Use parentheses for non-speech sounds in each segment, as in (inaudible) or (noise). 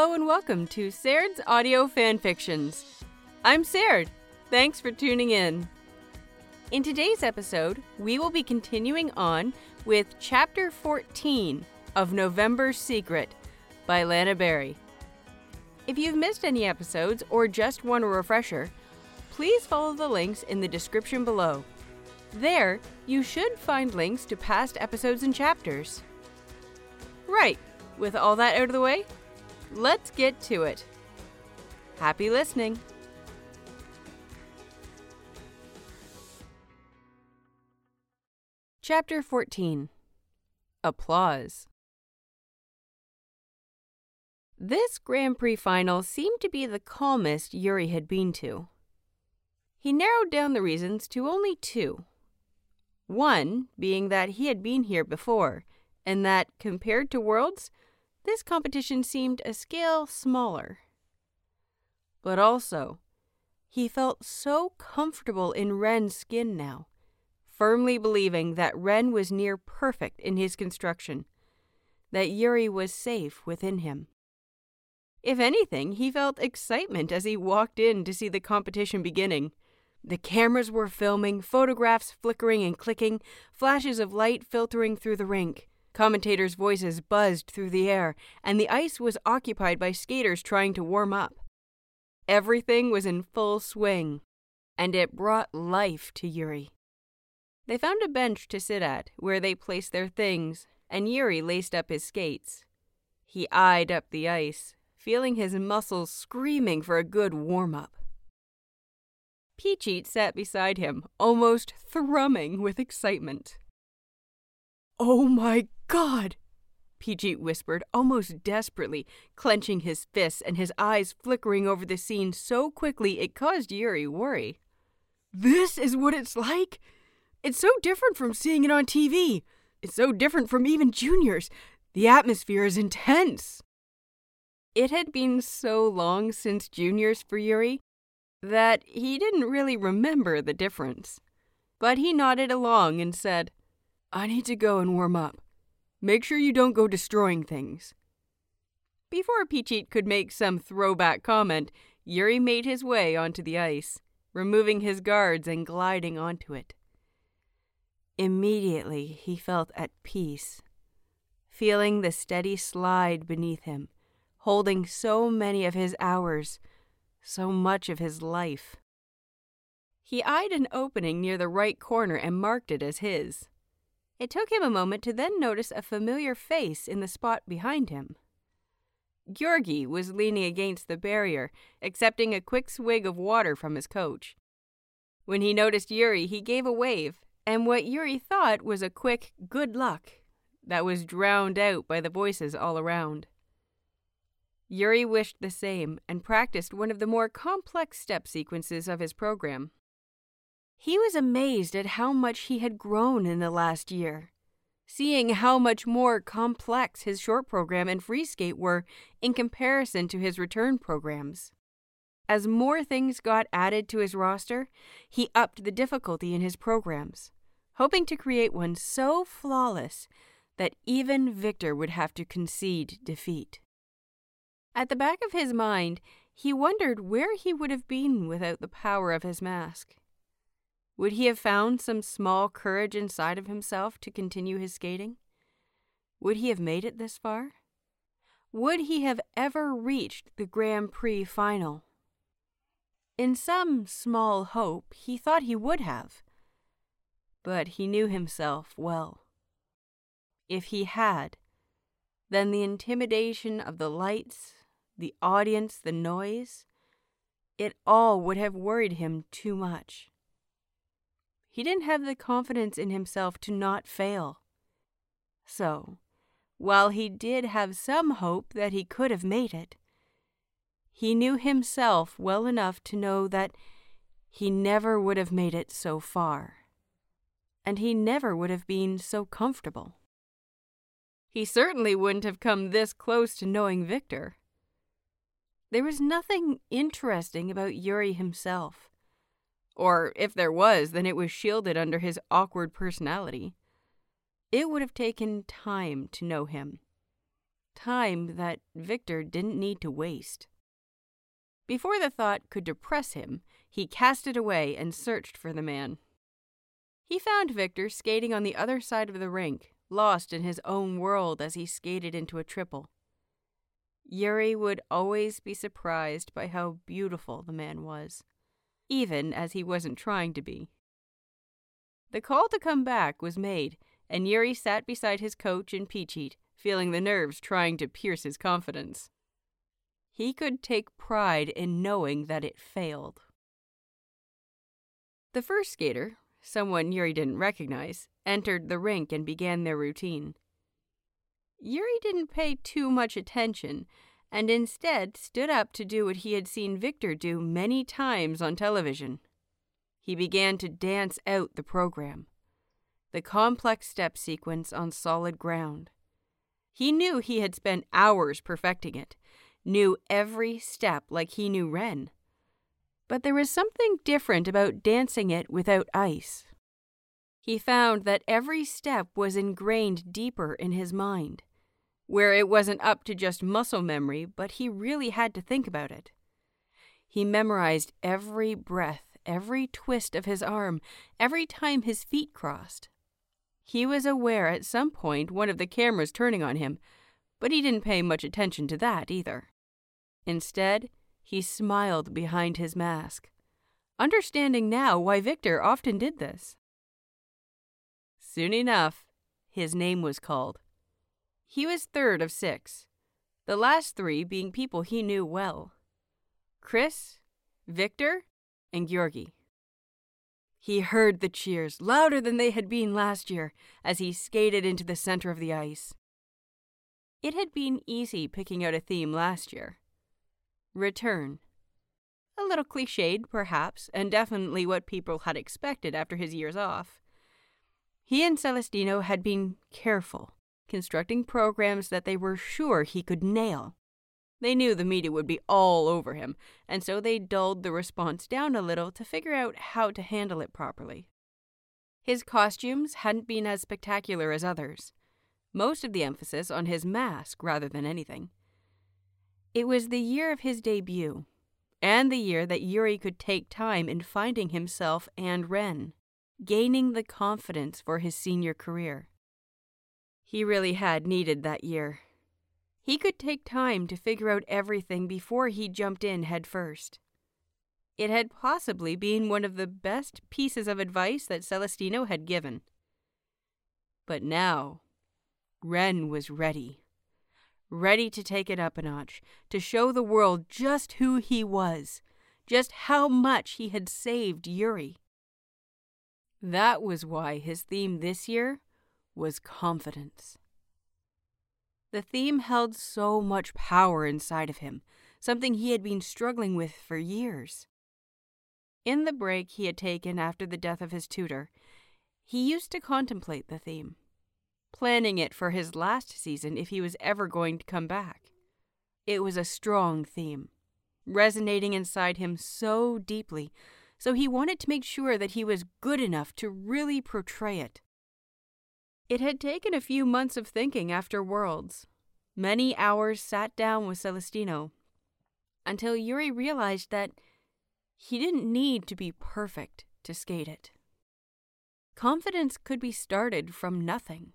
Hello and welcome to Saird's Audio Fanfictions. I'm Saird. Thanks for tuning in. In today's episode, we will be continuing on with Chapter 14 of November's Secret by Lana Berry. If you've missed any episodes or just want a refresher, please follow the links in the description below. There, you should find links to past episodes and chapters. Right, with all that out of the way, let's get to it. Happy listening. Chapter 14 Applause. This Grand Prix final seemed to be the calmest Yuri had been to. He narrowed down the reasons to only two. One being that he had been here before, and that, compared to Worlds, this competition seemed a scale smaller. But also, he felt so comfortable in Wren's skin now, firmly believing that Wren was near perfect in his construction, that Yuri was safe within him. If anything, he felt excitement as he walked in to see the competition beginning. The cameras were filming, photographs flickering and clicking, flashes of light filtering through the rink. Commentators' voices buzzed through the air, and the ice was occupied by skaters trying to warm up. Everything was in full swing, and it brought life to Yuri. They found a bench to sit at, where they placed their things, and Yuri laced up his skates. He eyed up the ice, feeling his muscles screaming for a good warm up. Peach sat beside him, almost thrumming with excitement. Oh my God! Peach whispered, almost desperately, clenching his fists and his eyes flickering over the scene so quickly it caused Yuri worry. This is what it's like? It's so different from seeing it on TV. It's so different from even juniors. The atmosphere is intense. It had been so long since juniors for Yuri that he didn't really remember the difference. But he nodded along and said, I need to go and warm up. Make sure you don't go destroying things. Before Phichit could make some throwback comment, Yuri made his way onto the ice, removing his guards and gliding onto it. Immediately he felt at peace, feeling the steady slide beneath him, holding so many of his hours, so much of his life. He eyed an opening near the right corner and marked it as his. It took him a moment to then notice a familiar face in the spot behind him. Georgi was leaning against the barrier, accepting a quick swig of water from his coach. When he noticed Yuri, he gave a wave, and what Yuri thought was a quick good luck that was drowned out by the voices all around. Yuri wished the same and practiced one of the more complex step sequences of his program. He was amazed at how much he had grown in the last year, seeing how much more complex his short program and free skate were in comparison to his return programs. As more things got added to his roster, he upped the difficulty in his programs, hoping to create one so flawless that even Victor would have to concede defeat. At the back of his mind, he wondered where he would have been without the power of his mask. Would he have found some small courage inside of himself to continue his skating? Would he have made it this far? Would he have ever reached the Grand Prix final? In some small hope, he thought he would have. But he knew himself well. If he had, then the intimidation of the lights, the audience, the noise, it all would have worried him too much. He didn't have the confidence in himself to not fail. So, while he did have some hope that he could have made it, he knew himself well enough to know that he never would have made it so far, and he never would have been so comfortable. He certainly wouldn't have come this close to knowing Victor. There was nothing interesting about Yuri himself. Or if there was, then it was shielded under his awkward personality. It would have taken time to know him. time that Victor didn't need to waste. Before the thought could depress him, he cast it away and searched for the man. He found Victor skating on the other side of the rink, lost in his own world as he skated into a triple. Yuri would always be surprised by how beautiful the man was, even as he wasn't trying to be. The call to come back was made, and Yuri sat beside his coach in Peach feeling the nerves trying to pierce his confidence. He could take pride in knowing that it failed. The first skater, someone Yuri didn't recognize, entered the rink and began their routine. Yuri didn't pay too much attention and instead stood up to do what he had seen Victor do many times on television. He began to dance out the program, the complex step sequence on solid ground. He knew he had spent hours perfecting it, knew every step like he knew Wren. But there was something different about dancing it without ice. He found that every step was ingrained deeper in his mind, where it wasn't up to just muscle memory, but he really had to think about it. He memorized every breath, every twist of his arm, every time his feet crossed. He was aware at some point one of the cameras turning on him, but he didn't pay much attention to that either. Instead, he smiled behind his mask, understanding now why Victor often did this. Soon enough, his name was called. He was third of six, the last three being people he knew well Chris, Victor, and Georgi. He heard the cheers, louder than they had been last year, as he skated into the center of the ice. It had been easy picking out a theme last year. Return. A little cliched, perhaps, and definitely what people had expected after his years off. He and Celestino had been careful, constructing programs that they were sure he could nail. They knew the media would be all over him, and so they dulled the response down a little to figure out how to handle it properly. His costumes hadn't been as spectacular as others, most of the emphasis on his mask rather than anything. It was the year of his debut, and the year that Yuri could take time in finding himself and Ren, gaining the confidence for his senior career. He really had needed that year he could take time to figure out everything before he jumped in head first. It had possibly been one of the best pieces of advice that Celestino had given. But now, Ren was ready. Ready to take it up a notch, to show the world just who he was, just how much he had saved Yuri. That was why his theme this year was confidence. The theme held so much power inside of him, something he had been struggling with for years. In the break he had taken after the death of his tutor, he used to contemplate the theme, planning it for his last season if he was ever going to come back. It was a strong theme, resonating inside him so deeply, so he wanted to make sure that he was good enough to really portray it. It had taken a few months of thinking after Worlds, many hours sat down with Celestino, until Yuri realized that he didn't need to be perfect to skate it. Confidence could be started from nothing,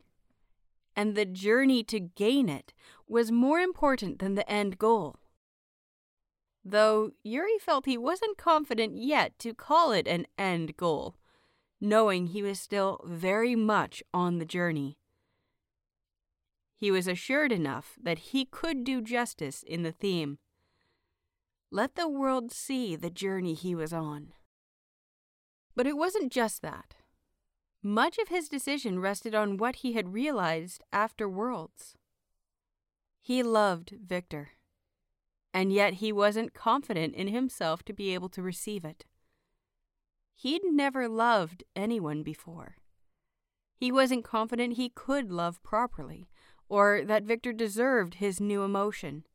and the journey to gain it was more important than the end goal. Though Yuri felt he wasn't confident yet to call it an end goal knowing he was still very much on the journey. He was assured enough that he could do justice in the theme. Let the world see the journey he was on. But it wasn't just that. Much of his decision rested on what he had realized after Worlds. He loved Victor, and yet he wasn't confident in himself to be able to receive it. He'd never loved anyone before. He wasn't confident he could love properly, or that Victor deserved his new emotion.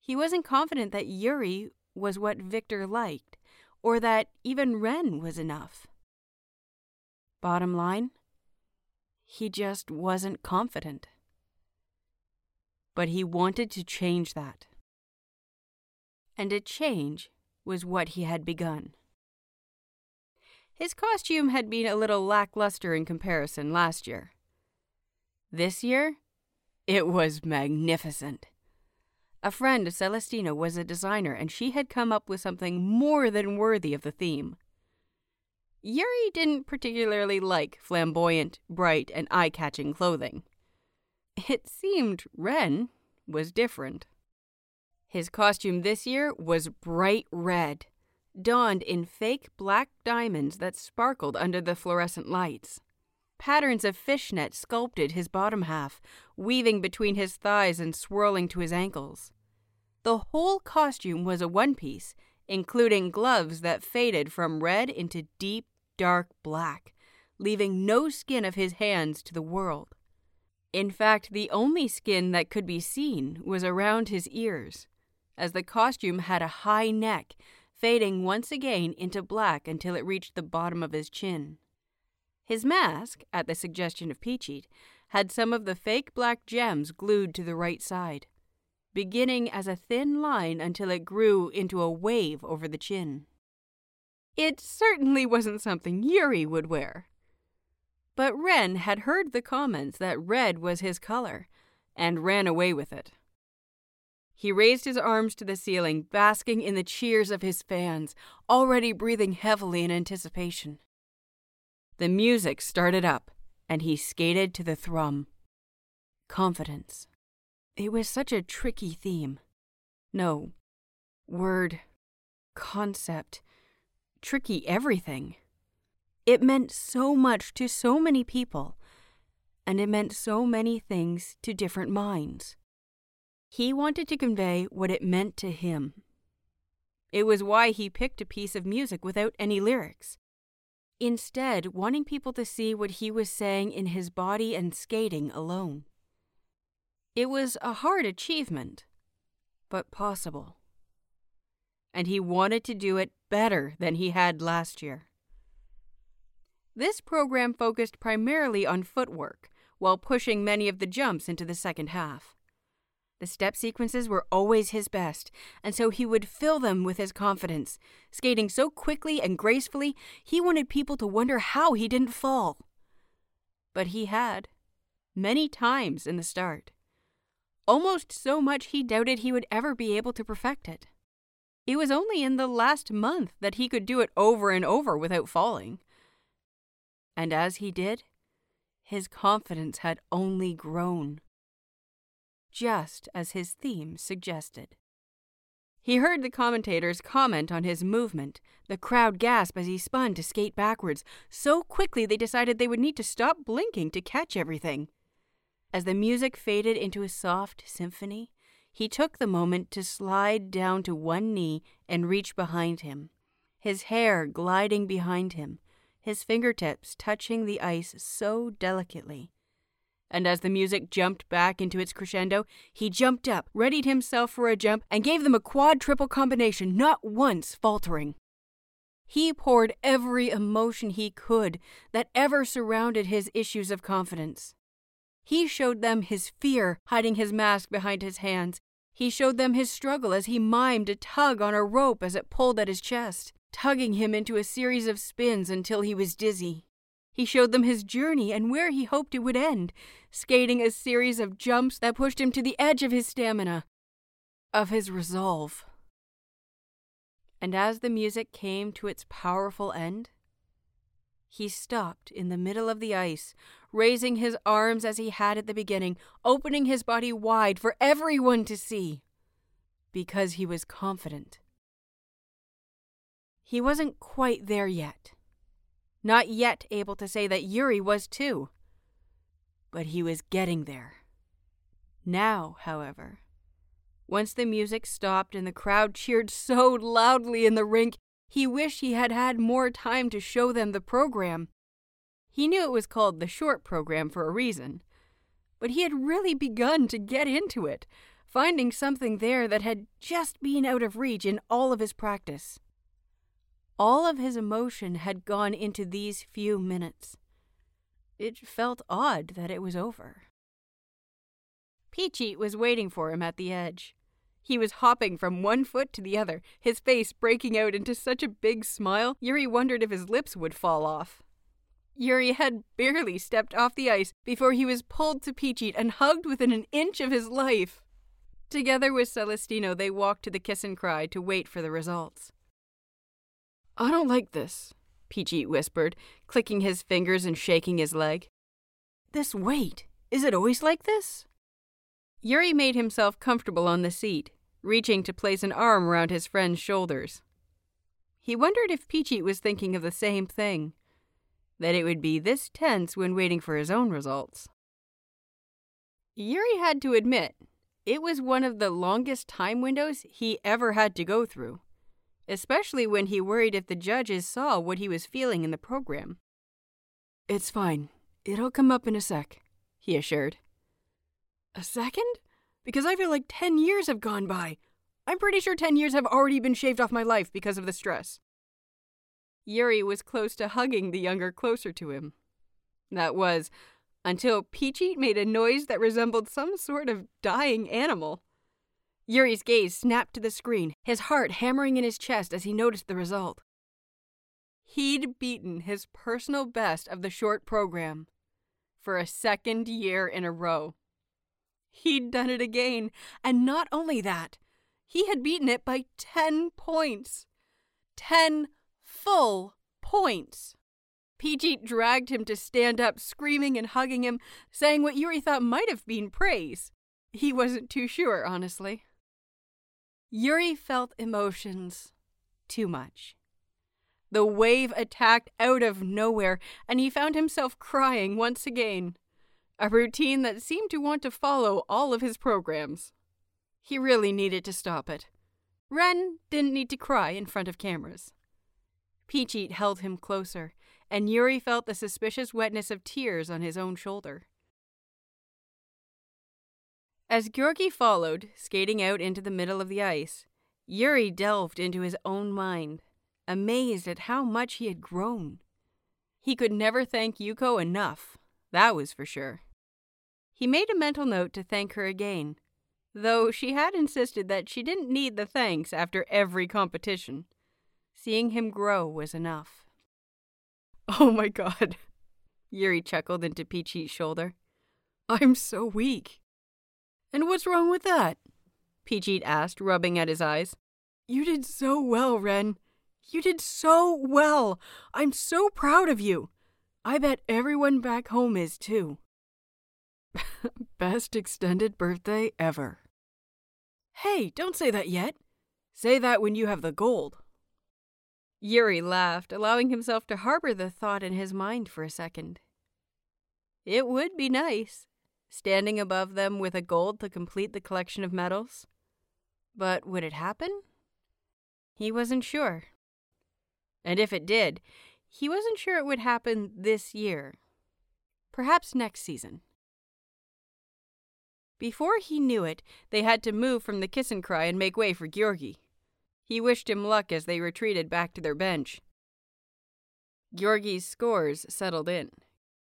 He wasn't confident that Yuri was what Victor liked, or that even Ren was enough. Bottom line, he just wasn't confident. But he wanted to change that. And a change was what he had begun. His costume had been a little lackluster in comparison last year. This year, it was magnificent. A friend of Celestino was a designer, and she had come up with something more than worthy of the theme. Yuri didn't particularly like flamboyant, bright, and eye catching clothing. It seemed Ren was different. His costume this year was bright red, donned in fake black diamonds that sparkled under the fluorescent lights. Patterns of fishnet sculpted his bottom half, weaving between his thighs and swirling to his ankles. The whole costume was a one piece, including gloves that faded from red into deep, dark black, leaving no skin of his hands to the world. In fact, the only skin that could be seen was around his ears, as the costume had a high neck, fading once again into black until it reached the bottom of his chin. His mask, at the suggestion of Peachey, had some of the fake black gems glued to the right side, beginning as a thin line until it grew into a wave over the chin. It certainly wasn't something Yuri would wear. But Ren had heard the comments that red was his color and ran away with it. He raised his arms to the ceiling, basking in the cheers of his fans, already breathing heavily in anticipation. The music started up, and he skated to the thrum. Confidence. It was such a tricky theme. No, word, concept, tricky everything. It meant so much to so many people, and it meant so many things to different minds. He wanted to convey what it meant to him. It was why he picked a piece of music without any lyrics instead, wanting people to see what he was saying in his body and skating alone. It was a hard achievement, but possible. And he wanted to do it better than he had last year. This program focused primarily on footwork, while pushing many of the jumps into the second half. The step sequences were always his best, and so he would fill them with his confidence. Skating so quickly and gracefully, he wanted people to wonder how he didn't fall. But he had, many times in the start. Almost so much he doubted he would ever be able to perfect it. It was only in the last month that he could do it over and over without falling. And as he did, his confidence had only grown just as his theme suggested. He heard the commentators comment on his movement, the crowd gasp as he spun to skate backwards. So quickly they decided they would need to stop blinking to catch everything. As the music faded into a soft symphony, he took the moment to slide down to one knee and reach behind him, his hair gliding behind him, his fingertips touching the ice so delicately and as the music jumped back into its crescendo, he jumped up, readied himself for a jump, and gave them a quad triple combination, not once faltering. He poured every emotion he could that ever surrounded his issues of confidence. He showed them his fear hiding his mask behind his hands. He showed them his struggle as he mimed a tug on a rope as it pulled at his chest, tugging him into a series of spins until he was dizzy. He showed them his journey and where he hoped it would end, skating a series of jumps that pushed him to the edge of his stamina, of his resolve. And as the music came to its powerful end, he stopped in the middle of the ice, raising his arms as he had at the beginning, opening his body wide for everyone to see, because he was confident. He wasn't quite there yet not yet able to say that Yuri was too. But he was getting there. Now, however, once the music stopped and the crowd cheered so loudly in the rink, he wished he had had more time to show them the program. He knew it was called the short program for a reason, but he had really begun to get into it, finding something there that had just been out of reach in all of his practice. All of his emotion had gone into these few minutes. It felt odd that it was over. Peachy was waiting for him at the edge. He was hopping from one foot to the other, his face breaking out into such a big smile, Yuri wondered if his lips would fall off. Yuri had barely stepped off the ice before he was pulled to Peachy and hugged within an inch of his life. Together with Celestino, they walked to the kiss and cry to wait for the results. I don't like this, Peachy whispered, clicking his fingers and shaking his leg. This weight, is it always like this? Yuri made himself comfortable on the seat, reaching to place an arm around his friend's shoulders. He wondered if Peachy was thinking of the same thing that it would be this tense when waiting for his own results. Yuri had to admit, it was one of the longest time windows he ever had to go through, especially when he worried if the judges saw what he was feeling in the program. It's fine. It'll come up in a sec, he assured. A second? Because I feel like 10 years have gone by. I'm pretty sure 10 years have already been shaved off my life because of the stress. Yuri was close to hugging the younger closer to him. That was, until Peachy made a noise that resembled some sort of dying animal. Yuri's gaze snapped to the screen, his heart hammering in his chest as he noticed the result. He'd beaten his personal best of the short program for a second year in a row. He'd done it again, and not only that, he had beaten it by 10 points. 10 full points. Peachy dragged him to stand up, screaming and hugging him, saying what Yuri thought might have been praise. He wasn't too sure, honestly. Yuri felt emotions too much. The wave attacked out of nowhere, and he found himself crying once again a routine that seemed to want to follow all of his programs. He really needed to stop it. Ren didn't need to cry in front of cameras. Peachy held him closer, and Yuri felt the suspicious wetness of tears on his own shoulder. As Georgi followed, skating out into the middle of the ice, Yuri delved into his own mind, amazed at how much he had grown. He could never thank Yuko enough, that was for sure. He made a mental note to thank her again, though she had insisted that she didn't need the thanks after every competition. Seeing him grow was enough. (laughs) Oh my god, (laughs) Yuri chuckled into Peachy's shoulder. I'm so weak. And what's wrong with that? Peachy asked, rubbing at his eyes. You did so well, Ren. You did so well. I'm so proud of you. I bet everyone back home is too. (laughs) Best extended birthday ever. Hey, don't say that yet. Say that when you have the gold. Yuri laughed, allowing himself to harbor the thought in his mind for a second. It would be nice, standing above them with a gold to complete the collection of medals. But would it happen? He wasn't sure. And if it did, he wasn't sure it would happen this year. Perhaps next season. Before he knew it, they had to move from the kiss and cry and make way for Georgi. He wished him luck as they retreated back to their bench. Georgi's scores settled in,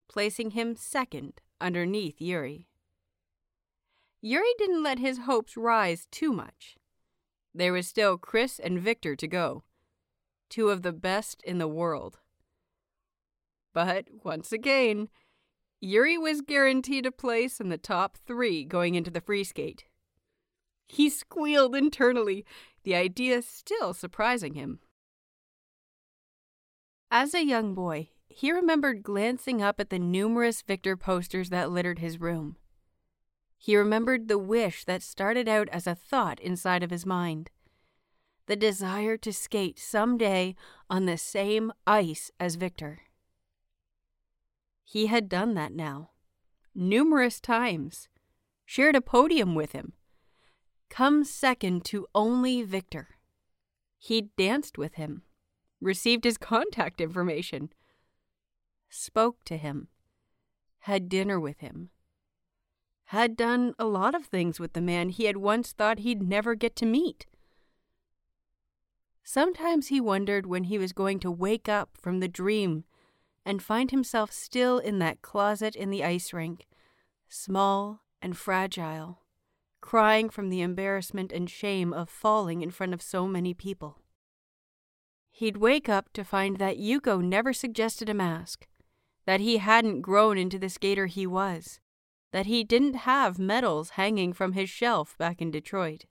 placing him second underneath Yuri. Yuri didn't let his hopes rise too much. There was still Chris and Victor to go, two of the best in the world. But once again, Yuri was guaranteed a place in the top three going into the free skate. He squealed internally, the idea still surprising him. As a young boy, he remembered glancing up at the numerous Victor posters that littered his room. He remembered the wish that started out as a thought inside of his mind the desire to skate someday on the same ice as Victor. He had done that now, numerous times, shared a podium with him, come second to only Victor. He danced with him, received his (laughs) contact information, spoke to him, had dinner with him, had done a lot of things with the man he had once thought he'd never get to meet. Sometimes he wondered when he was going to wake up from the dream and find himself still in that closet in the ice rink, small and fragile, crying from the embarrassment and shame of falling in front of so many people. He'd wake up to find that Yuko never suggested a mask, that he hadn't grown into the skater he was, that he didn't have medals hanging from his shelf back in Detroit.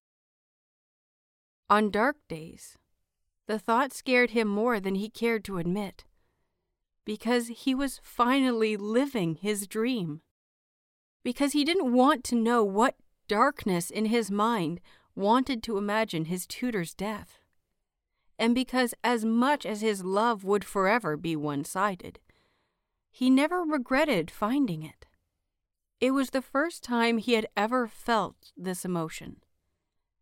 On dark days, the thought scared him more than he cared to admit, because he was finally living his dream. Because he didn't want to know what darkness in his mind wanted to imagine his tutor's death. And because, as much as his love would forever be one sided, he never regretted finding it. It was the first time he had ever felt this emotion,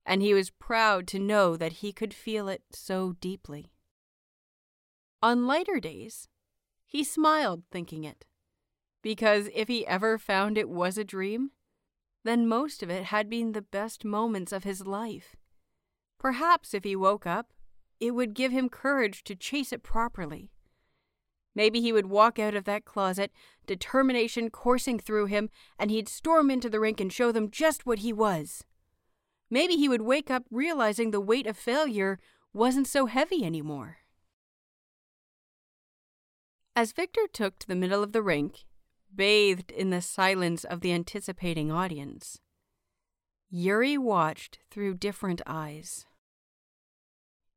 and he was proud to know that he could feel it so deeply. On lighter days, he smiled thinking it, because if he ever found it was a dream, then most of it had been the best moments of his life. Perhaps if he woke up, it would give him courage to chase it properly. Maybe he would walk out of that closet, determination coursing through him, and he'd storm into the rink and show them just what he was. Maybe he would wake up realizing the weight of failure wasn't so heavy anymore. As Victor took to the middle of the rink, bathed in the silence of the anticipating audience, Yuri watched through different eyes.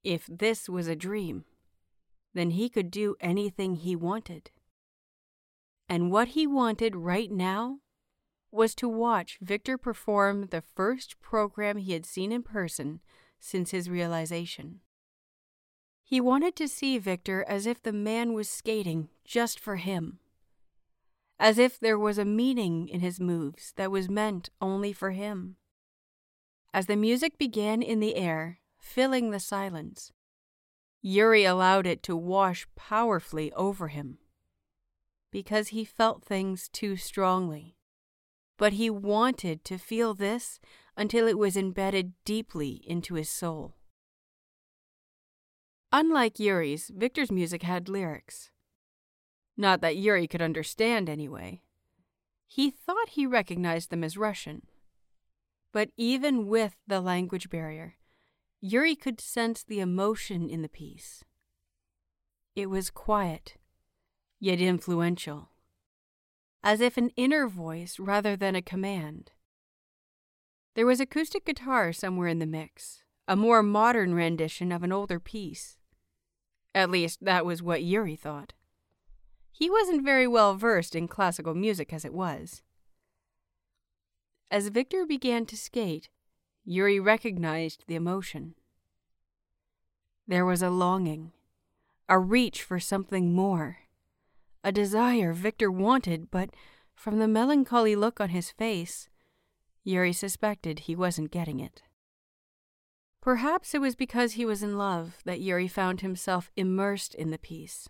If this was a dream, then he could do anything he wanted. And what he wanted right now was to watch Victor perform the first program he had seen in person since his realization. He wanted to see Victor as if the man was skating just for him, as if there was a meaning in his moves that was meant only for him. As the music began in the air, filling the silence, Yuri allowed it to wash powerfully over him because he felt things too strongly. But he wanted to feel this until it was embedded deeply into his soul. Unlike Yuri's, Victor's music had lyrics. Not that Yuri could understand, anyway. He thought he recognized them as Russian. But even with the language barrier, Yuri could sense the emotion in the piece. It was quiet, yet influential, as if an inner voice rather than a command. There was acoustic guitar somewhere in the mix, a more modern rendition of an older piece. At least, that was what Yuri thought. He wasn't very well versed in classical music as it was. As Victor began to skate, Yuri recognized the emotion. There was a longing, a reach for something more, a desire Victor wanted, but from the melancholy look on his face, Yuri suspected he wasn't getting it. Perhaps it was because he was in love that Yuri found himself immersed in the piece.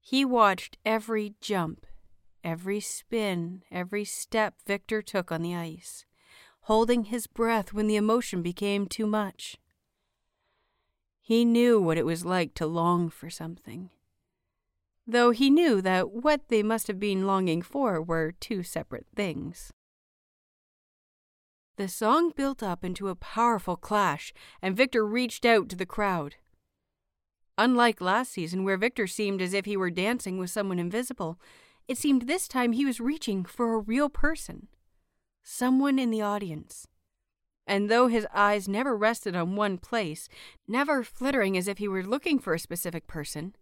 He watched every jump, every spin, every step Victor took on the ice, holding his breath when the emotion became too much. He knew what it was like to long for something, though he knew that what they must have been longing for were two separate things. The song built up into a powerful clash, and Victor reached out to the crowd. Unlike last season, where Victor seemed as if he were dancing with someone invisible, it seemed this time he was reaching for a real person, someone in the audience. And though his eyes never rested on one place, never flittering as if he were looking for a specific person,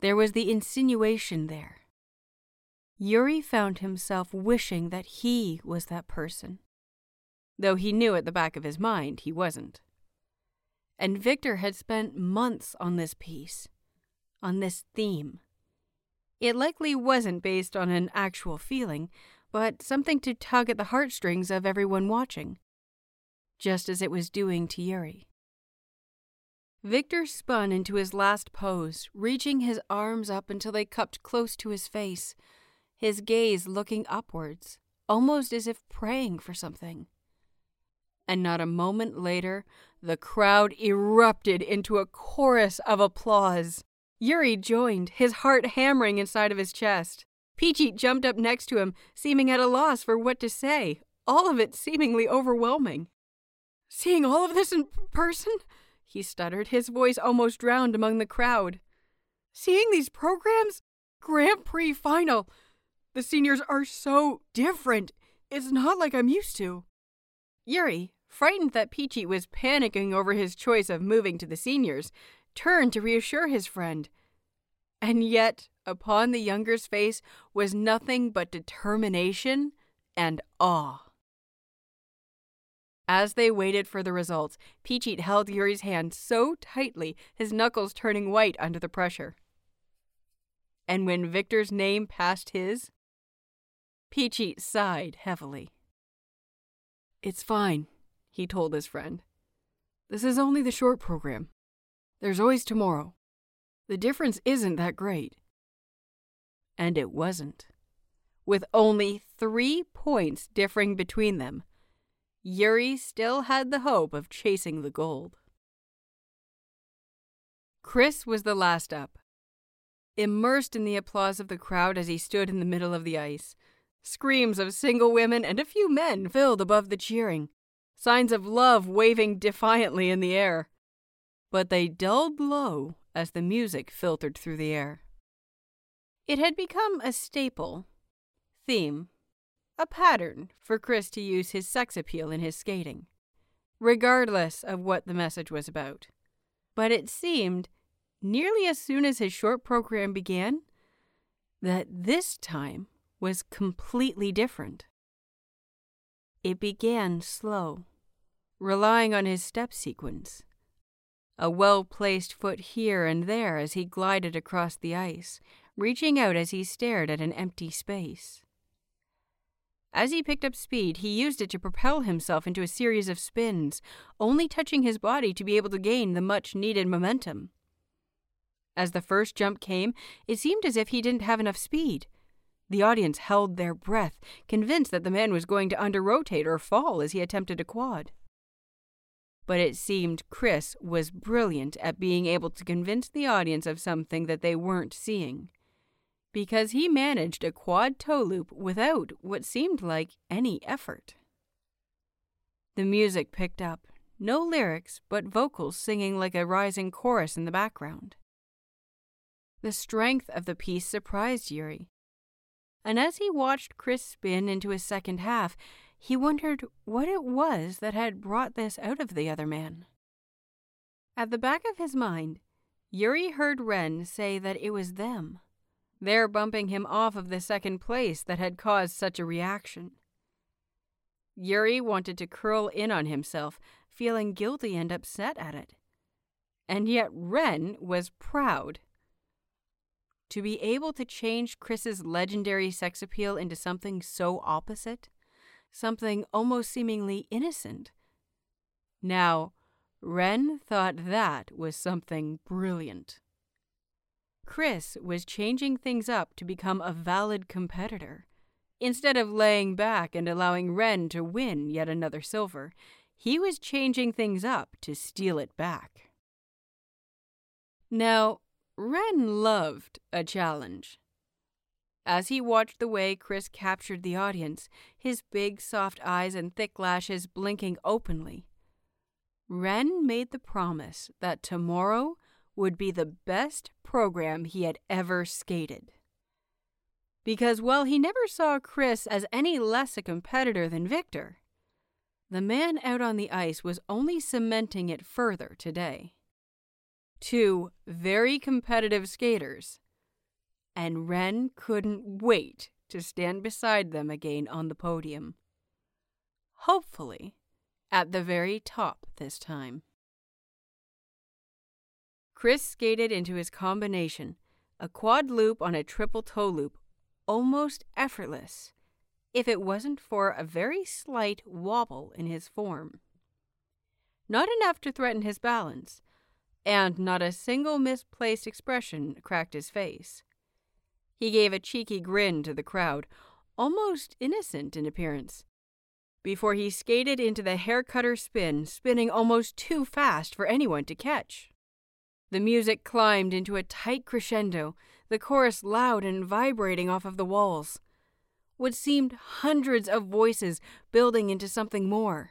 there was the insinuation there. Yuri found himself wishing that he was that person though he knew at the back of his mind he wasn't. And Victor had spent months on this piece, on this theme. It likely wasn't based on an actual feeling, but something to tug at the heartstrings of everyone watching, just as it was doing to Yuri. Victor spun into his last pose, reaching his arms up until they cupped close to his face, his gaze looking upwards, almost as if praying for something and not a moment later, the crowd erupted into a chorus of applause. Yuri joined, his heart hammering inside of his chest. Peachy jumped up next to him, seeming at a loss for what to say, all of it seemingly overwhelming. Seeing all of this in person? He stuttered, his voice almost drowned among the crowd. Seeing these programs? Grand Prix final. The seniors are so different. It's not like I'm used to. Yuri, frightened that Peachy was panicking over his choice of moving to the seniors, turned to reassure his friend. And yet, upon the younger's face was nothing but determination and awe. As they waited for the results, Peachy held Yuri's hand so tightly his knuckles turning white under the pressure. And when Victor's name passed his, Peachy sighed heavily. It's fine, he told his friend. This is only the short program. There's always tomorrow. The difference isn't that great. And it wasn't. With only three points differing between them, Yuri still had the hope of chasing the gold. Chris was the last up. Immersed in the applause of the crowd as he stood in the middle of the ice, screams of single women and a few men filled above the cheering, signs of love waving defiantly in the air. But they dulled low as the music filtered through the air. It had become a staple, theme, a pattern for Chris to use his sex appeal in his skating, regardless of what the message was about. But it seemed, nearly as soon as his short program began, that this time was completely different. It began slow, relying on his step sequence. A well placed foot here and there as he glided across the ice, reaching out as he stared at an empty space. As he picked up speed, he used it to propel himself into a series of spins, only touching his body to be able to gain the much needed momentum. As the first jump came, it seemed as if he didn't have enough speed. The audience held their breath, convinced that the man was going to under rotate or fall as he attempted a quad. But it seemed Chris was brilliant at being able to convince the audience of something that they weren't seeing because he managed a quad toe loop without what seemed like any effort. The music picked up, no lyrics, but vocals singing like a rising chorus in the background. The strength of the piece surprised Yuri. And as he watched Chris spin into his second half, he wondered what it was that had brought this out of the other man. At the back of his mind, Yuri heard Ren say that it was them there bumping him off of the second place that had caused such a reaction. Yuri wanted to curl in on himself, feeling guilty and upset at it. And yet Ren was proud. To be able to change Chris's legendary sex appeal into something so opposite, something almost seemingly innocent. Now, Ren thought that was something brilliant. Chris was changing things up to become a valid competitor. Instead of laying back and allowing Ren to win yet another silver, he was changing things up to steal it back. Now, Ren loved a challenge. As he watched the way Chris captured the audience, his big soft eyes and thick lashes blinking openly, Ren made the promise that tomorrow would be the best program he had ever skated. Because while he never saw Chris as any less a competitor than Victor, the man out on the ice was only cementing it further today. Two very competitive skaters, and Wren couldn't wait to stand beside them again on the podium. Hopefully, at the very top this time. Chris skated into his combination, a quad loop on a triple toe loop, almost effortless, if it wasn't for a very slight wobble in his form. Not enough to threaten his balance, and not a single misplaced expression cracked his face. He gave a cheeky grin to the crowd, almost innocent in appearance, before he skated into the haircutter spin, spinning almost too fast for anyone to catch. The music climbed into a tight crescendo, the chorus loud and vibrating off of the walls. What seemed hundreds of voices building into something more.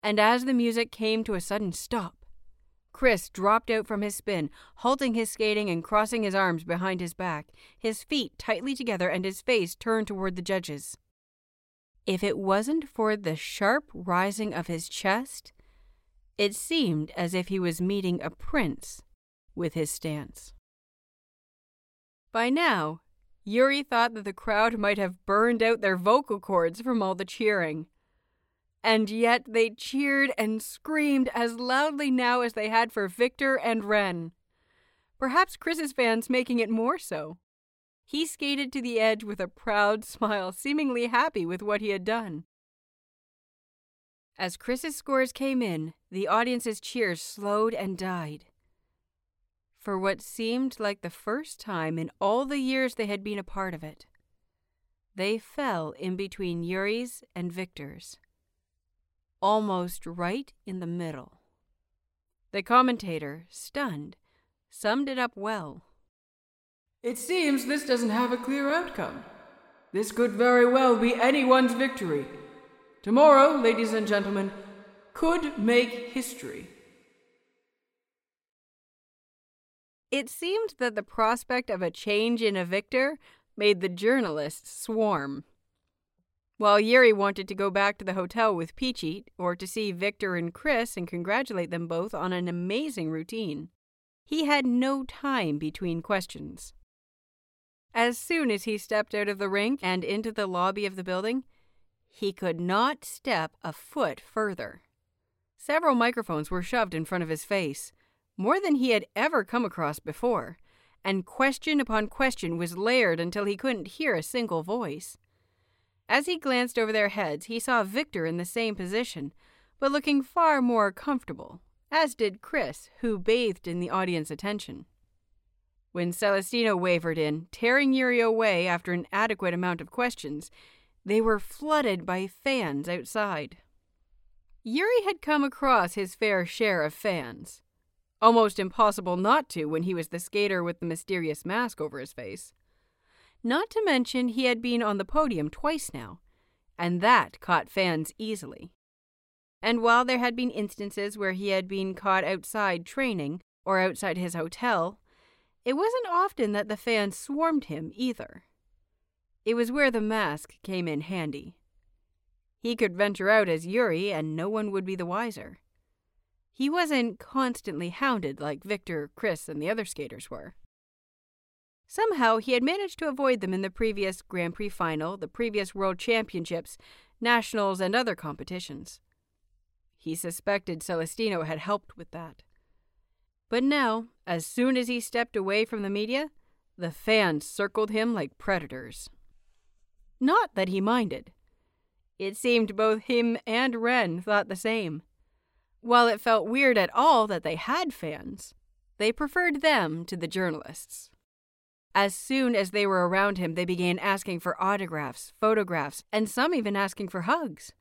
And as the music came to a sudden stop, Chris dropped out from his spin, halting his skating and crossing his arms behind his back, his feet tightly together and his face turned toward the judges. If it wasn't for the sharp rising of his chest, it seemed as if he was meeting a prince with his stance. By now, Yuri thought that the crowd might have burned out their vocal cords from all the cheering. And yet they cheered and screamed as loudly now as they had for Victor and Ren. Perhaps Chris's fans making it more so. He skated to the edge with a proud (laughs) smile, seemingly happy with what he had done. As Chris's scores came in, the audience's cheers slowed and died. For what seemed like the first time in all the years they had been a part of it, they fell in between Yuri's and Victor's almost right in the middle. The commentator, stunned, summed it up well. It seems this doesn't have a clear outcome. This could very well be anyone's victory. Tomorrow, ladies and gentlemen, could make history. It seemed that the prospect of a change in a victor made the journalists swarm. While Yuri wanted to go back to the hotel with Phichit or to see Victor and Chris and congratulate them both on an amazing routine, he had no time between questions. As soon as he stepped out of the rink and into the lobby of the building, he could not step a foot further. Several microphones were shoved in front of his face, more than he had ever come across before, and question upon question was layered until he couldn't hear a single voice. As he glanced over their heads, he saw Victor in the same position, but looking far more comfortable, as did Chris, who bathed in the audience attention. When Celestino wavered in, tearing Yuri away after an adequate amount of questions, they were flooded by fans outside. Yuri had come across his fair share of fans. Almost impossible not to when he was the skater with the mysterious mask over his face. Not to mention, he had been on the podium twice now, and that caught fans easily. And while there had been instances where he had been caught outside training or outside his hotel, it wasn't often that the fans swarmed him either. It was where the mask came in handy. He could venture out as Yuri and no one would be the wiser. He wasn't constantly hounded like Victor, Chris, and the other skaters were. Somehow, he had managed to avoid them in the previous Grand Prix final, the previous World Championships, Nationals, and other competitions. He suspected Celestino had helped with that. But now, as soon as he stepped away from the media, the fans circled him like predators. Not that he minded. It seemed both him and Wren thought the same. While it felt weird at all that they had fans, they preferred them to the journalists. As soon as they were around him, they began asking for autographs, photographs, and some even asking for hugs.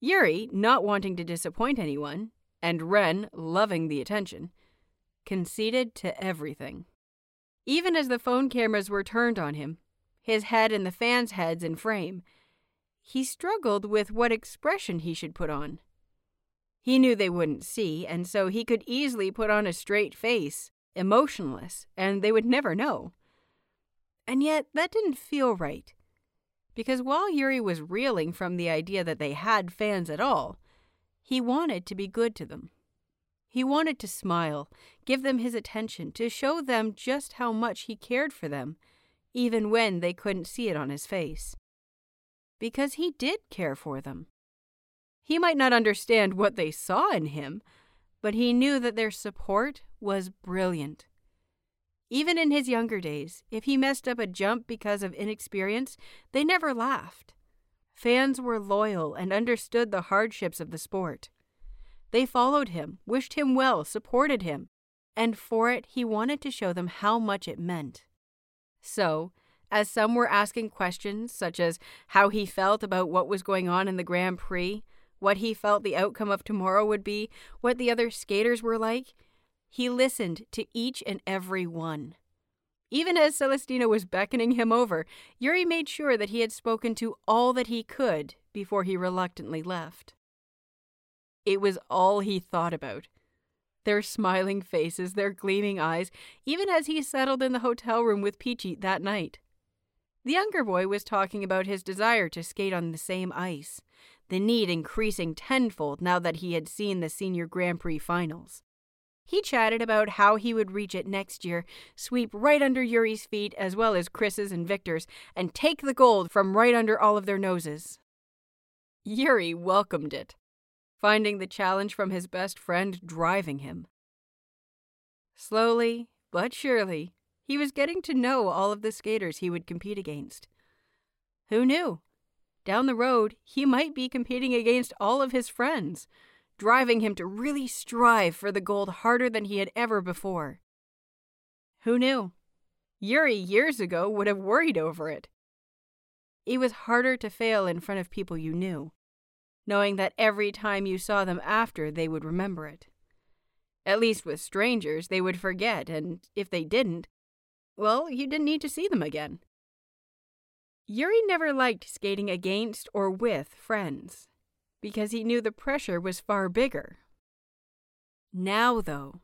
Yuri, not wanting to disappoint anyone, and Ren, loving the attention, conceded to everything. Even as the phone cameras were turned on him, his head and the fans' heads in frame, he struggled with what expression he should put on. He knew they wouldn't see, and so he could easily put on a straight face, emotionless, and they would never know. And yet, that didn't feel right. Because while Yuri was reeling from the idea that they had fans at all, he wanted to be good to them. He wanted to smile, give them his attention, to show them just how much he cared for them, even when they couldn't see it on his face. Because he did care for them. He might not understand what they saw in him, but he knew that their support was brilliant. Even in his younger days, if he messed up a jump because of inexperience, they never laughed. Fans were loyal and understood the hardships of the sport. They followed him, wished him well, supported him, and for it he wanted to show them how much it meant. So, as some were asking questions such as how he felt about what was going on in the Grand Prix, what he felt the outcome of tomorrow would be, what the other skaters were like, he listened to each and every one. Even as Celestino was beckoning him over, Yuri made sure that he had spoken to all that he could before he reluctantly left. It was all he thought about. Their smiling faces, their gleaming eyes, even as he settled in the hotel room with Phichit that night. The younger boy was talking about his desire to skate on the same ice, the need increasing tenfold now that he had seen the Senior Grand Prix finals. He chatted about how he would reach it next year, sweep right under Yuri's feet as well as Chris's and Victor's, and take the gold from right under all of their noses. Yuri welcomed it, finding the challenge from his best friend driving him. Slowly, but surely, he was getting to know all of the skaters he would compete against. Who knew? Down the road, he might be competing against all of his friends, driving him to really strive for the gold harder than he had ever before. Who knew? Yuri years ago would have worried over it. It was harder to fail in front of people you knew, knowing that every time you saw them after, they would remember it. At least with strangers, they would forget, and if they didn't, well, you didn't need to see them again. Yuri never liked skating against or with friends because he knew the pressure was far bigger. Now, though,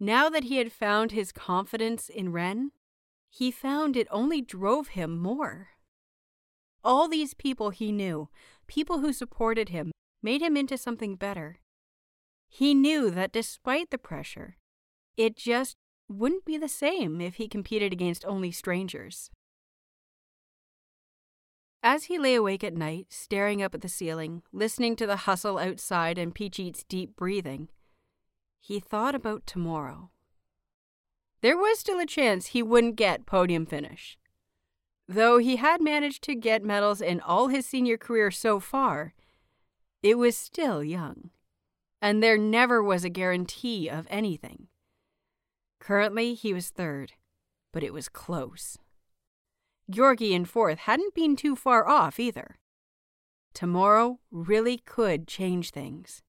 now that he had found his confidence in Ren, he found it only drove him more. All these people he knew, people who supported him, made him into something better. He knew that despite the pressure, it just wouldn't be the same if he competed against only strangers. As he lay awake at night, staring up at the ceiling, listening to the hustle outside and Peach deep breathing, he thought about tomorrow. There was still a chance he wouldn't get podium finish. Though he had managed to get medals in all his senior career so far, it was still young, and there never was a guarantee of anything. Currently, he was third, but it was close. Georgi and fourth hadn't been too far off either. Tomorrow really could change things.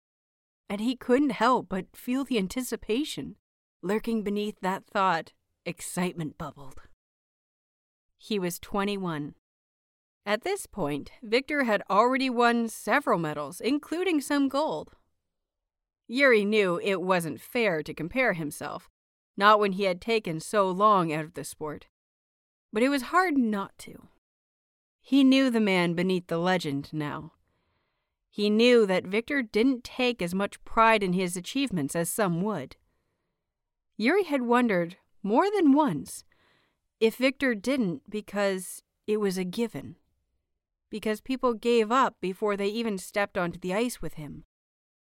And he couldn't help but feel the anticipation lurking beneath that thought. Excitement bubbled. He was 21. At this point, Victor had already won several medals, including some gold. Yuri knew it wasn't fair to compare himself, not when he had taken so long out of the sport. But it was hard not to. He knew the man beneath the legend now. He knew that Victor didn't take as much pride in his achievements as some would. Yuri had wondered, more than once, if Victor didn't because it was a given. Because people gave up before they even stepped onto the ice with him.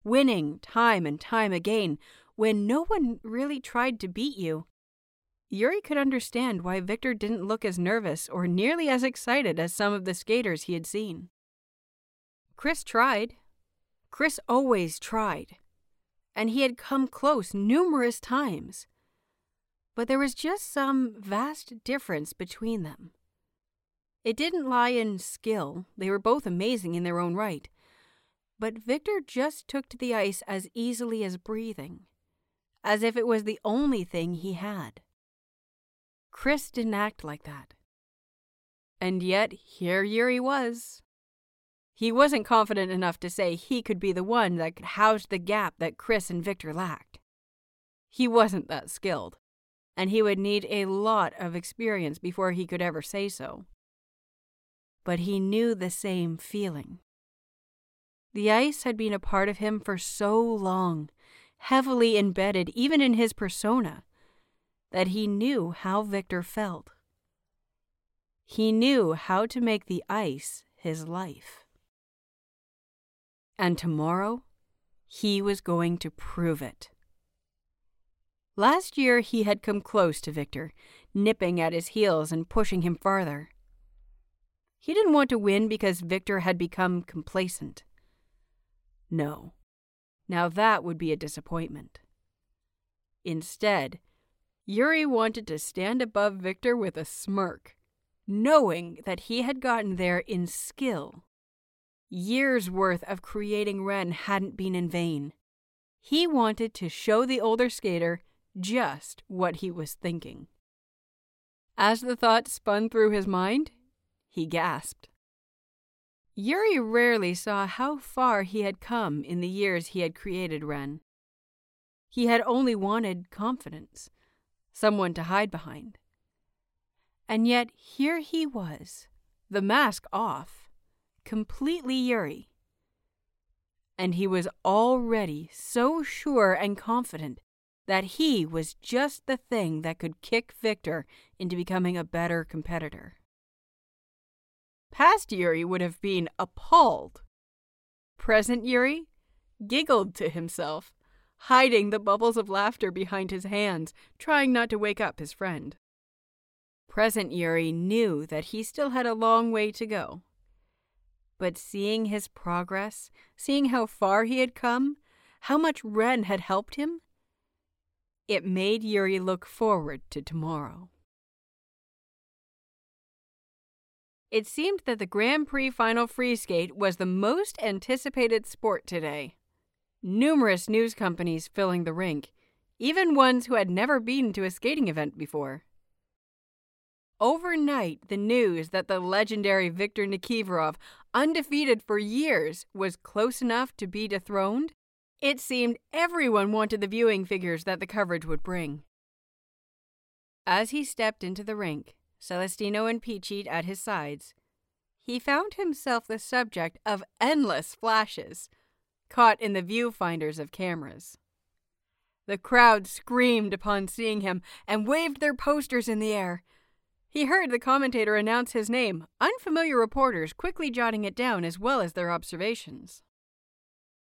Winning time and time again when no one really tried to beat you. Yuri could understand why Victor didn't look as nervous or nearly as excited as some of the skaters he had seen. Chris tried. Chris always tried. And he had come close numerous times. But there was just some vast difference between them. It didn't lie in skill, they were both amazing in their own right. But Victor just took to the ice as easily as breathing as if it was the only thing he had. Chris didn't act like that. And yet, here Yuri was. He wasn't confident enough to say he could be the one that could house the gap that Chris and Victor lacked. He wasn't that skilled, and he would need a lot of experience before he could ever say so. But he knew the same feeling. The ice had been a part of him for so long heavily embedded even in his persona, that he knew how Victor felt. He knew how to make the ice his life. And tomorrow, he was going to prove it. Last year, he had come close to Victor, nipping at his heels and pushing him farther. He didn't want to win because Victor had become complacent. No, now that would be a disappointment. Instead, Yuri wanted to stand above Victor with a smirk, knowing that he had gotten there in skill. Years' worth of creating Ren hadn't been in vain. He wanted to show the older skater just what he was thinking. As the thought spun through his mind, he gasped. Yuri rarely saw how far he had come in the years he had created Ren. He had only wanted confidence, someone to hide behind. And yet here he was, the mask off, completely Yuri. And he was already so sure and confident that he was just the thing that could kick Victor into becoming a better competitor. Past Yuri would have been appalled. Present Yuri giggled to himself, hiding the bubbles of laughter behind his hands, trying not to wake up his friend. Present Yuri knew that he still had a long way to go. But seeing his progress, seeing how far he had come, how much Ren had helped him, it made Yuri look forward to tomorrow. It seemed that the Grand Prix Final Free Skate was the most anticipated sport today. Numerous news companies filling the rink, even ones who had never been to a skating event before. Overnight, the news that the legendary Viktor Nikiforov, undefeated for years, was close enough to be dethroned, it seemed everyone wanted the viewing figures that the coverage would bring. As he stepped into the rink, Celestino and Phichit at his sides, he found himself the subject of endless flashes, caught in the viewfinders of cameras. The crowd screamed upon seeing him and waved their posters in the air. He heard the commentator announce his name, unfamiliar reporters quickly jotting it down as well as their observations.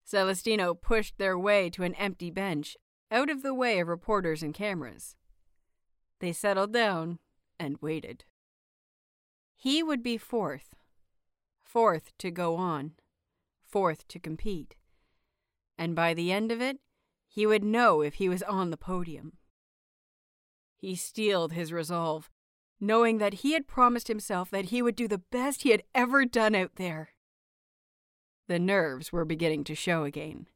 Celestino pushed their way to an empty bench, out of the way of reporters and cameras. They settled down and waited. He would be fourth. Fourth to go on. Fourth to compete. And by the end of it, he would know if he was on the podium. He steeled his resolve, knowing that he had promised himself that he would do the best he had ever done out there. The nerves were beginning to show again.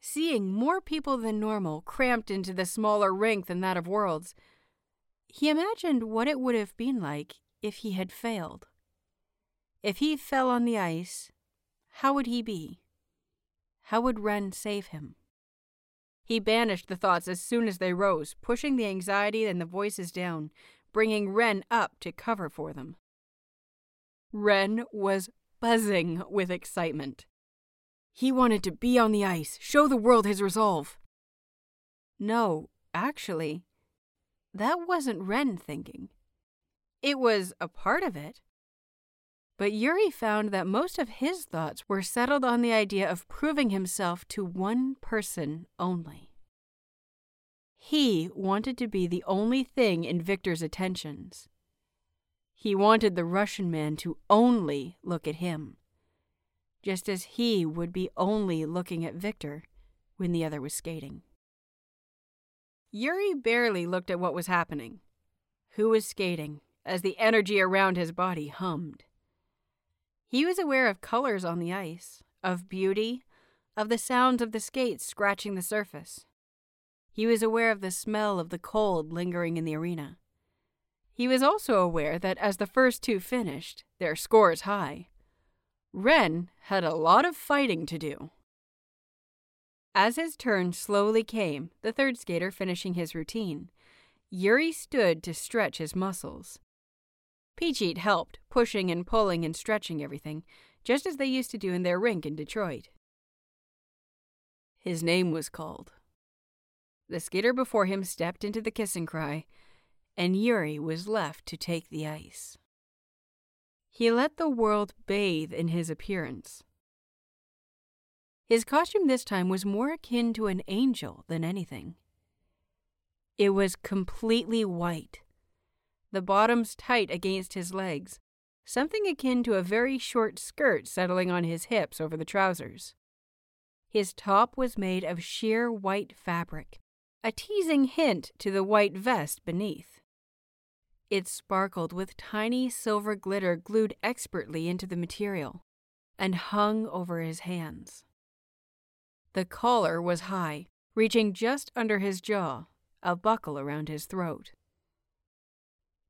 Seeing more people than normal cramped into the smaller rink than that of Worlds, he imagined what it would have been like if he had failed. If he fell on the ice, how would he be? How would Wren save him? He banished the thoughts as soon as they rose, pushing the anxiety and the voices down, bringing Wren up to cover for them. Wren was buzzing with excitement. He wanted to be on the ice, show the world his resolve. No, actually, that wasn't Wren thinking. It was a part of it. But Yuri found that most of his thoughts were settled on the idea of proving himself to one person only. He wanted to be the only thing in Victor's attentions. He wanted the Russian man to only look at him, just as he would be only looking at Victor when the other was skating. Yuri barely looked at what was happening. Who was skating, as the energy around his body hummed. He was aware of colors on the ice, of beauty, of the sounds of the skates scratching the surface. He was aware of the smell of the cold lingering in the arena. He was also aware that as the first two finished, their scores high, Ren had a lot of fighting to do. As his turn slowly came, the third skater finishing his routine, Yuri stood to stretch his muscles. Phichit helped, pushing and pulling and stretching everything, just as they used to do in their rink in Detroit. His name was called. The skater before him stepped into the kiss and cry, and Yuri was left to take the ice. He let the world bathe in his appearance. His costume this time was more akin to an angel than anything. It was completely white, the bottoms tight against his legs, something akin to a very short skirt settling on his hips over the trousers. His top was made of sheer white fabric, a teasing hint to the white vest beneath. It sparkled with tiny silver glitter glued expertly into the material and hung over his hands. The collar was high, reaching just under his jaw, a buckle around his throat.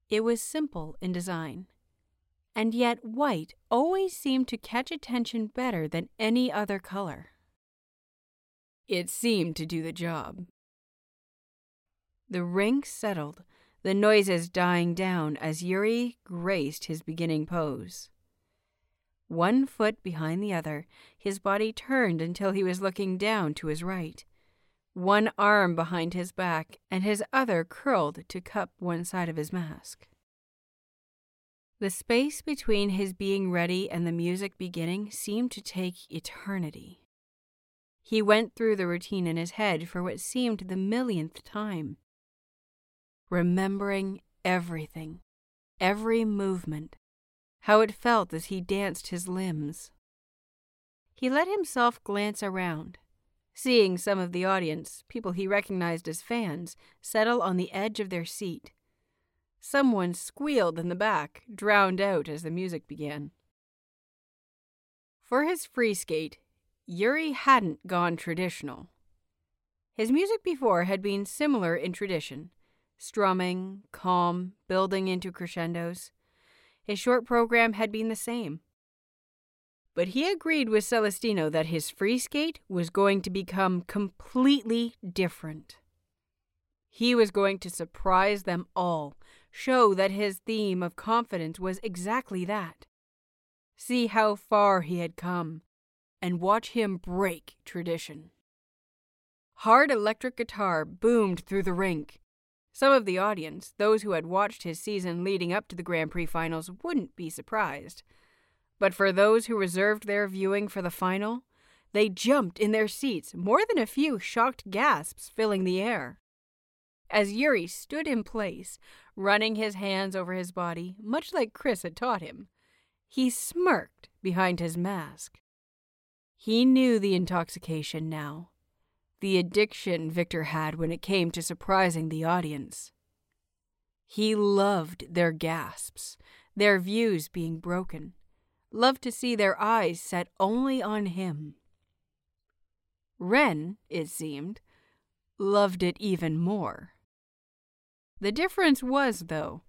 It was simple in design, and yet white always seemed to catch attention better than any other color. It seemed to do the job. The rink settled, the noises dying down as Yuri graced his beginning pose. One foot behind the other, his body turned until he was looking down to his right. One arm behind his back and his other curled to cup one side of his mask. The space between his being ready and the music beginning seemed to take eternity. He went through the routine in his head for what seemed the millionth time, remembering everything, every movement, how it felt as he danced his limbs. He let himself glance around, seeing some of the audience, people he recognized as fans, settle on the edge of their seat. Someone squealed in the back, drowned out as the music began. For his free skate, Yuri hadn't gone traditional. His music before had been similar in tradition strumming, calm, building into crescendos. His short program had been the same. But he agreed with Celestino that his free skate was going to become completely different. He was going to surprise them all, show that his theme of confidence was exactly that. See how far he had come, and watch him break tradition. Hard electric guitar boomed through the rink, some of the audience, those who had watched his season leading up to the Grand Prix finals, wouldn't be surprised. But for those who reserved their viewing for the final, they jumped in their seats, more than a few shocked gasps filling the air. As Yuri stood in place, running his hands over his body, much like Chris had taught him, he smirked behind his mask. He knew the intoxication now the addiction Victor had when it came to surprising the audience. He loved their gasps, their views being broken, loved to see their eyes set only on him. Wren, it seemed, loved it even more. The difference was, though,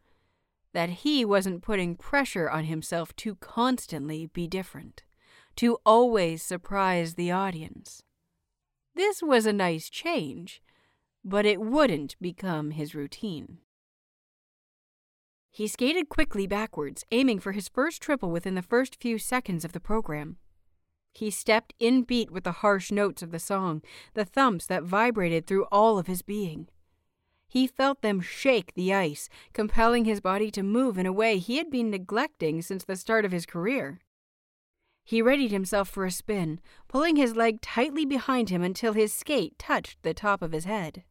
that he wasn't putting pressure on himself to constantly be different, to always surprise the audience. This was a nice change, but it wouldn't become his routine. He skated quickly backwards, aiming for his first triple within the first few seconds of the program. He stepped in beat with the harsh notes of the song, the thumps that vibrated through all of his being. He felt them shake the ice, compelling his body to move in a way he had been neglecting since the start of his career. He readied himself for a spin, pulling his leg tightly behind him until his skate touched the top of his head.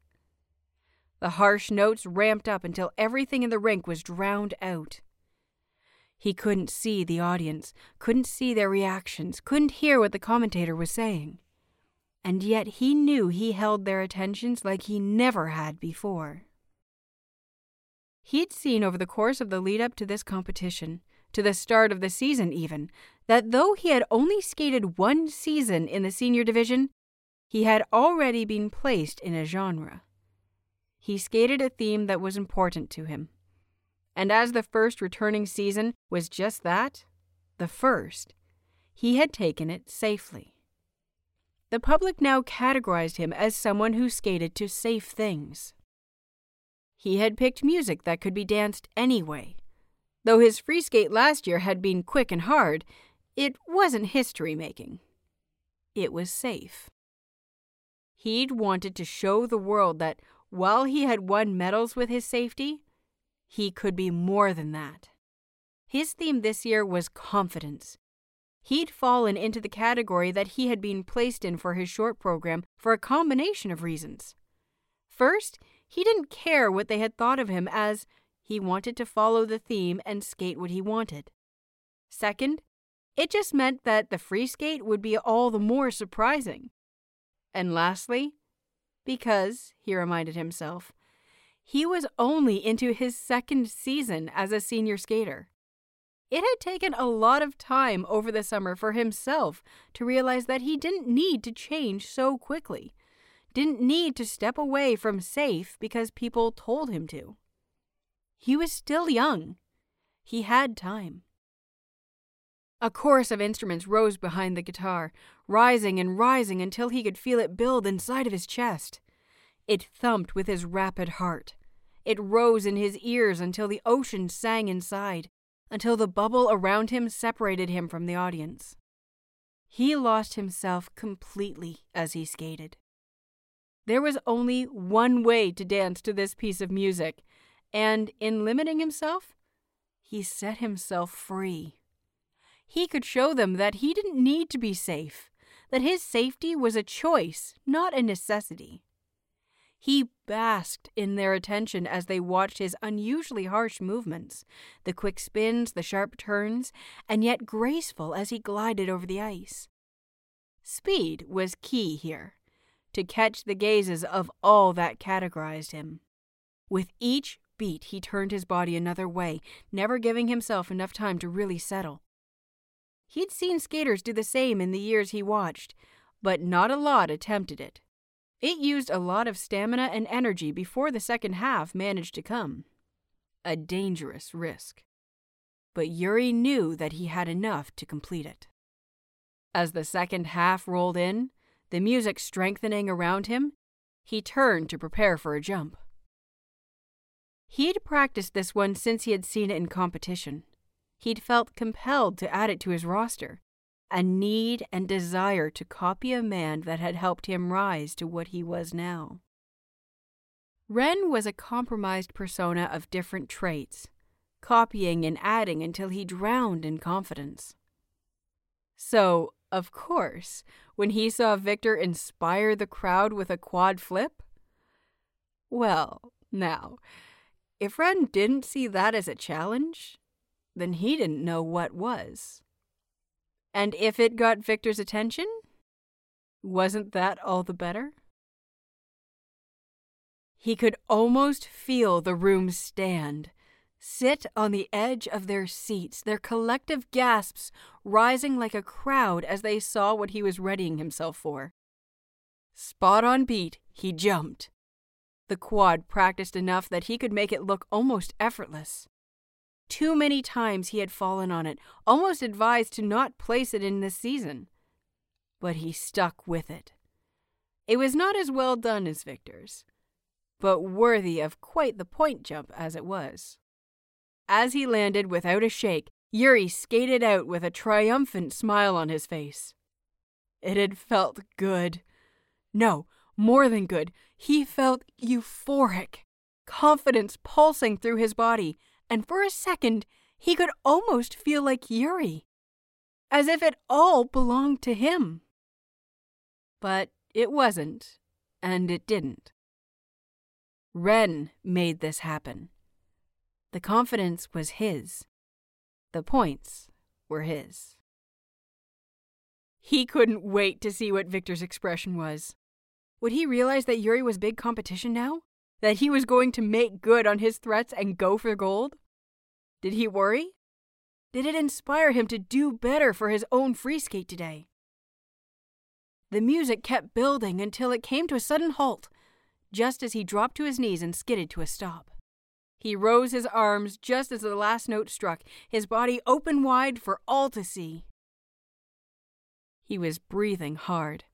The harsh notes ramped up until everything in the rink was drowned out. He couldn't see the audience, couldn't see their reactions, couldn't hear what the commentator was saying. And yet he knew he held their attentions like he never had before. He'd seen over the course of the lead up to this competition to the start of the season, even, that though he had only skated one season in the senior division, he had already been placed in a genre. He skated a theme that was important to him. And as the first returning season was just that, the first, he had taken it safely. The public now categorized him as someone who skated to safe things. He had picked music that could be danced anyway, Though his free skate last year had been quick and hard, it wasn't history making. It was safe. He'd wanted to show the world that while he had won medals with his safety, he could be more than that. His theme this year was confidence. He'd fallen into the category that he had been placed in for his short program for a combination of reasons. First, he didn't care what they had thought of him as he wanted to follow the theme and skate what he wanted. Second, it just meant that the free skate would be all the more surprising. And lastly, because, he reminded himself, he was only into his second season as a senior skater. It had taken a lot of time over the summer for himself to realize that he didn't need to change so quickly, didn't need to step away from safe because people told him to. He was still young. He had time. A chorus of instruments rose behind the guitar, rising and rising until he could feel it build inside of his chest. It thumped with his rapid heart. It rose in his ears until the ocean sang inside, until the bubble around him separated him from the audience. He lost himself completely as he skated. There was only one way to dance to this piece of music, and in limiting himself, he set himself free. He could show them that he didn't need to be safe, that his safety was a choice, not a necessity. He basked in their attention as they watched his unusually harsh movements, the quick spins, the sharp turns, and yet graceful as he glided over the ice. Speed was key here, to catch the gazes of all that categorized him. With each beat, he turned his body another way, never giving himself enough time to really settle. He'd seen skaters do the same in the years he watched, but not a lot attempted it. It used a lot of stamina and energy before the second half managed to come. A dangerous risk. But Yuri knew that he had enough to complete it. As the second half rolled in, the music strengthening around him, he turned to prepare for a jump. He'd practiced this one since he had seen it in competition. He'd felt compelled to add it to his roster, a need and desire to copy a man that had helped him rise to what he was now. Ren was a compromised persona of different traits, copying and adding until he drowned in confidence. So, of course, when he saw Victor inspire the crowd with a quad flip, well, now, if Ren didn't see that as a challenge, then he didn't know what was. And if it got Victor's attention, wasn't that all the better? He could almost feel the room stand, sit on the edge of their seats, their collective gasps rising like a crowd as they saw what he was readying himself for. Spot on beat, he jumped. The quad practiced enough that he could make it look almost effortless. Too many times he had fallen on it, almost advised to not place it in this season. But he stuck with it. It was not as well done as Victor's, but worthy of quite the point jump as it was. As he landed without a shake, Yuri skated out with a triumphant smile on his face. It had felt good. No, more than good. He felt euphoric, confidence pulsing through his body, and for a second he could almost feel like Yuri, as if it all belonged to him. But it wasn't, and it didn't. Ren made this happen. The confidence was his. The points were his. He couldn't wait to see what Victor's expression was. Would he realize that Yuri was big competition now? That he was going to make good on his threats and go for gold? Did he worry? Did it inspire him to do better for his own free skate today? The music kept building until it came to a sudden halt, just as he dropped to his knees and skidded to a stop. He rose his arms just as the last note struck, his body open wide for all to see. He was breathing hard.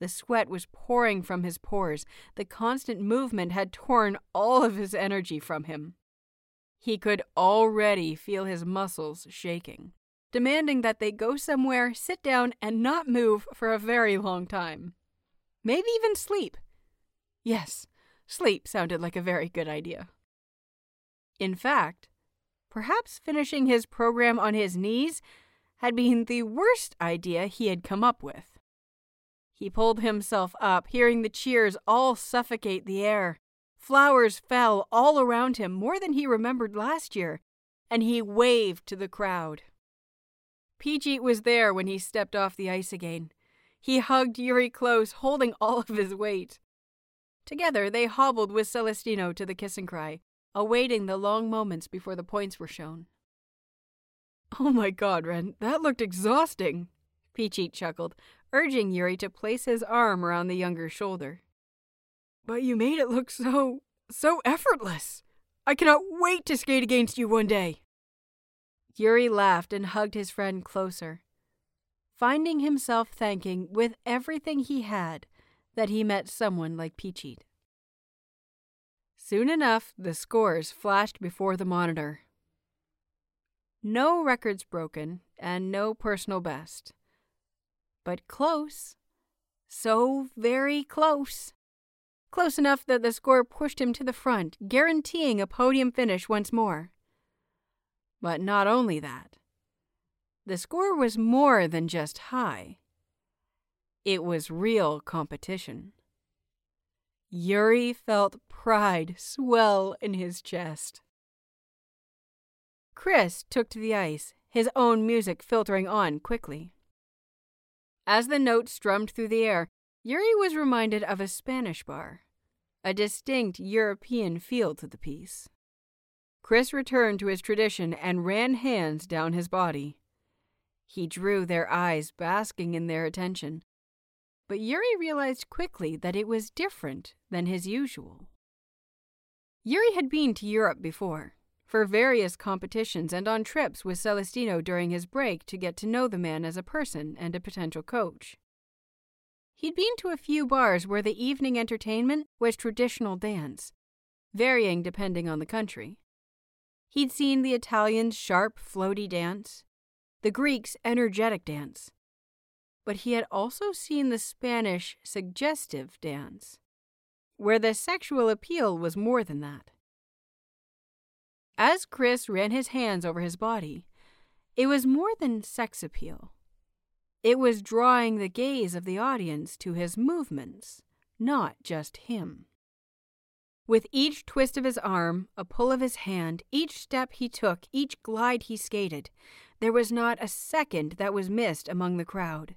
The sweat was pouring from his pores. The constant movement had torn all of his energy from him. He could already feel his muscles shaking, demanding that they go somewhere, sit down, and not move for a very long time. Maybe even sleep. Yes, sleep sounded like a very good idea. In fact, perhaps finishing his program on his knees had been the worst idea he had come up with. He pulled himself up, hearing the cheers all suffocate the air. Flowers fell all around him, more than he remembered last year, and he waved to the crowd. Phichit was there when he stepped off the ice again. He hugged Yuri close, holding all of his weight. Together they hobbled with Celestino to the kiss and cry, awaiting the long moments before the points were shown. Oh my god, Ren, that looked exhausting, Phichit chuckled, urging Yuri to place his arm around the younger shoulder. But you made it look so, so effortless. I cannot wait to skate against you one day. Yuri laughed and hugged his friend closer, finding himself thanking with everything he had that he met someone like Phichit. Soon enough, the scores flashed before the monitor. No records broken, and no personal best. But close. So very close. Close enough that the score pushed him to the front, guaranteeing a podium finish once more. But not only that. The score was more than just high. It was real competition. Yuri felt pride swell in his chest. Chris took to the ice, his own music filtering on quickly. As the notes strummed through the air, Yuri was reminded of a Spanish bar, a distinct European feel to the piece. Chris returned to his tradition and ran hands down his body. He drew their eyes basking in their attention, but Yuri realized quickly that it was different than his usual. Yuri had been to Europe before, for various competitions and on trips with Celestino during his break to get to know the man as a person and a potential coach. He'd been to a few bars where the evening entertainment was traditional dance, varying depending on the country. He'd seen the Italians' sharp, floaty dance, the Greeks' energetic dance, but he had also seen the Spanish suggestive dance, where the sexual appeal was more than that. As Chris ran his hands over his body, it was more than sex appeal. It was drawing the gaze of the audience to his movements, not just him. With each twist of his arm, a pull of his hand, each step he took, each glide he skated, there was not a second that was missed among the crowd.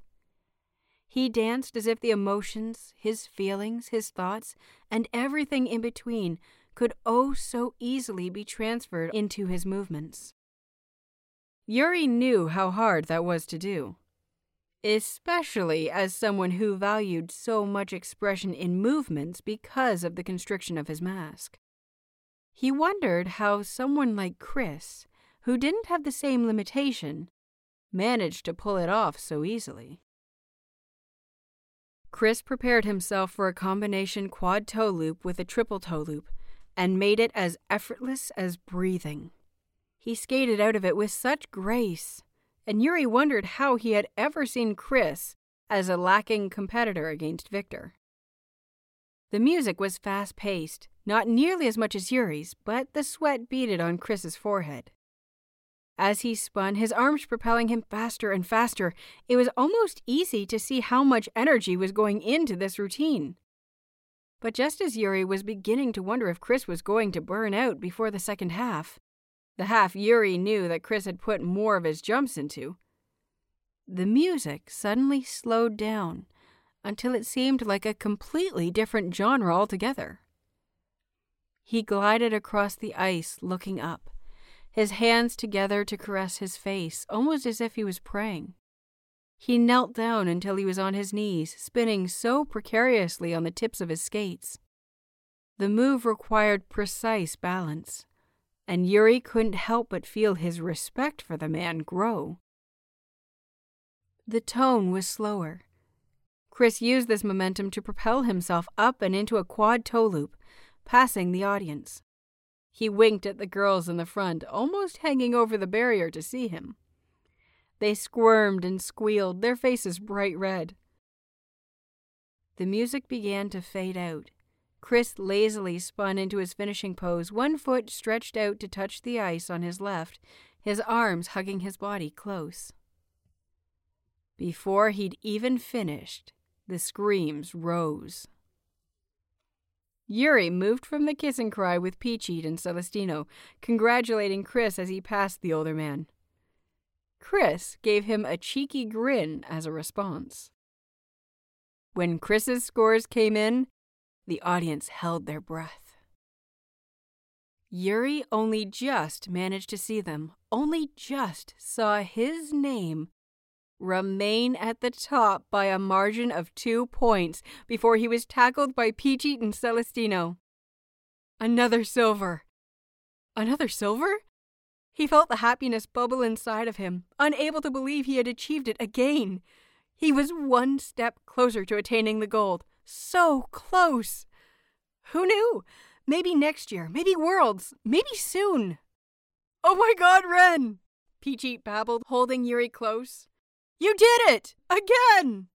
He danced as if the emotions, his feelings, his thoughts, and everything in between could oh so easily be transferred into his movements. Yuri knew how hard that was to do especially as someone who valued so much expression in movements because of the constriction of his mask. He wondered how someone like Chris, who didn't have the same limitation, managed to pull it off so easily. Chris prepared himself for a combination quad toe loop with a triple toe loop and made it as effortless as breathing. He skated out of it with such grace and Yuri wondered how he had ever seen Chris as a lacking competitor against Victor. The music was fast paced, not nearly as much as Yuri's, but the sweat beaded on Chris's forehead. As he spun, his arms propelling him faster and faster, it was almost easy to see how much energy was going into this routine. But just as Yuri was beginning to wonder if Chris was going to burn out before the second half, the half Yuri knew that Chris had put more of his jumps into. The music suddenly slowed down until it seemed like a completely different genre altogether. He glided across the ice, looking up, his hands together to caress his face, almost as if he was praying. He knelt down until he was on his knees, spinning so precariously on the tips of his skates. The move required precise balance and Yuri couldn't help but feel his respect for the man grow. The tone was slower. Chris used this momentum to propel himself up and into a quad toe loop, passing the audience. He winked at the girls in the front, almost hanging over the barrier to see him. They squirmed and squealed, their faces bright red. The music began to fade out, Chris lazily spun into his finishing pose, one foot stretched out to touch the ice on his left, his arms hugging his body close. Before he'd even finished, the screams rose. Yuri moved from the kiss and cry with Phichit and Celestino, congratulating Chris as he passed the older man. Chris gave him a cheeky grin as a response. When Chris's scores came in, the audience held their breath. Yuri only just managed to see them, only just saw his name remain at the top by a margin of two points before he was tackled by Phichit and Celestino. Another silver. Another silver? He felt the happiness bubble inside of him, unable to believe he had achieved it again. He was one step closer to attaining the gold. So close! Who knew? Maybe next year, maybe Worlds, maybe soon. Oh my god, Ren! Phichit babbled, holding Yuri close. You did it! Again!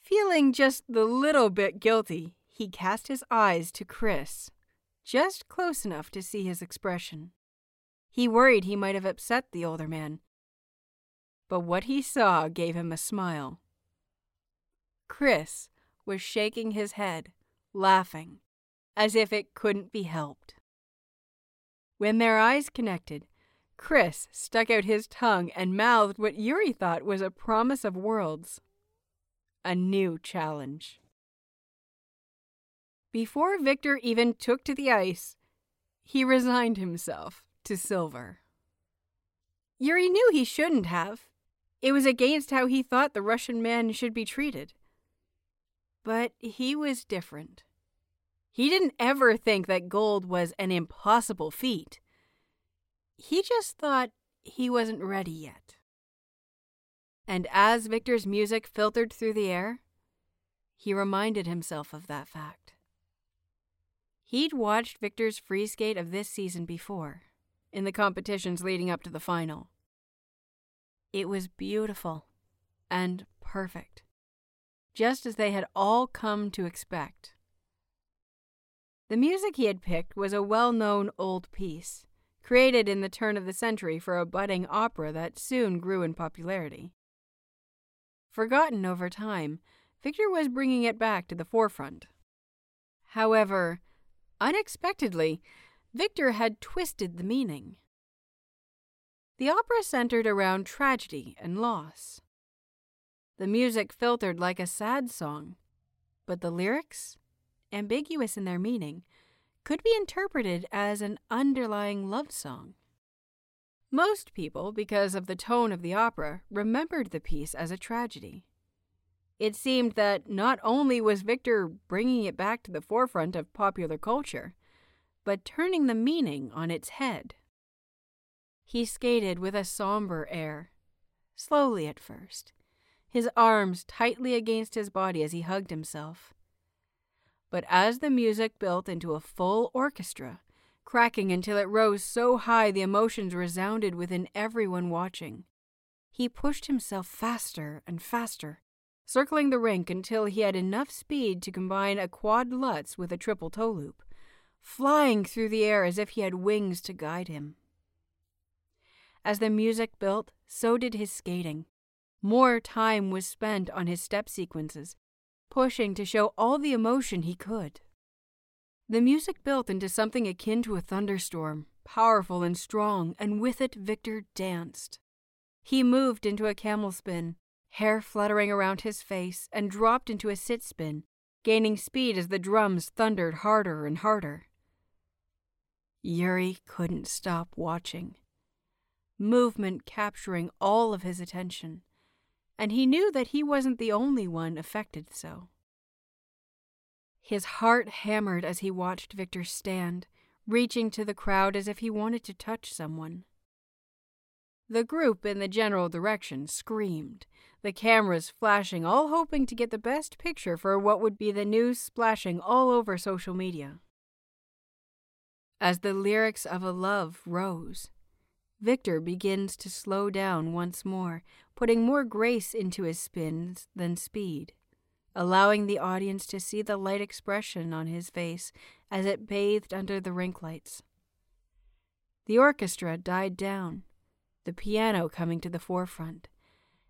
Feeling just the little bit guilty, he cast his eyes to Chris, just close enough to see his expression. He worried he might have upset the older man. But what he saw gave him a smile. Chris was shaking his head, laughing, as if it couldn't be helped. When their eyes connected, Chris stuck out his tongue and mouthed what Yuri thought was a promise of worlds. A new challenge. Before Victor even took to the ice, he resigned himself to Silver. Yuri knew he shouldn't have. It was against how he thought the Russian man should be treated. But he was different. He didn't ever think that gold was an impossible feat. He just thought he wasn't ready yet. And as Victor's music filtered through the air, he reminded himself of that fact. He'd watched Victor's free skate of this season before in the competitions leading up to the final. It was beautiful and perfect, just as they had all come to expect. The music he had picked was a well known old piece, created in the turn of the century for a budding opera that soon grew in popularity. Forgotten over time, Victor was bringing it back to the forefront. However, unexpectedly, Victor had twisted the meaning. The opera centered around tragedy and loss. The music filtered like a sad song, but the lyrics, ambiguous in their meaning, could be interpreted as an underlying love song. Most people, because of the tone of the opera, remembered the piece as a tragedy. It seemed that not only was Victor bringing it back to the forefront of popular culture, but turning the meaning on its head. He skated with a somber air, slowly at first, his arms tightly against his body as he hugged himself. But as the music built into a full orchestra, cracking until it rose so high the emotions resounded within everyone watching, he pushed himself faster and faster, circling the rink until he had enough speed to combine a quad lutz with a triple toe loop flying through the air as if he had wings to guide him. As the music built, so did his skating. More time was spent on his step sequences, pushing to show all the emotion he could. The music built into something akin to a thunderstorm, powerful and strong, and with it Victor danced. He moved into a camel spin, hair fluttering around his face, and dropped into a sit spin, gaining speed as the drums thundered harder and harder. Yuri couldn't stop watching, movement capturing all of his attention, and he knew that he wasn't the only one affected so. His heart hammered as he watched Victor stand, reaching to the crowd as if he wanted to touch someone. The group in the general direction screamed, the cameras flashing, all hoping to get the best picture for what would be the news splashing all over social media. As the lyrics of a love rose, Victor begins to slow down once more, putting more grace into his spins than speed, allowing the audience to see the light expression on his face as it bathed under the rink lights. The orchestra died down, the piano coming to the forefront,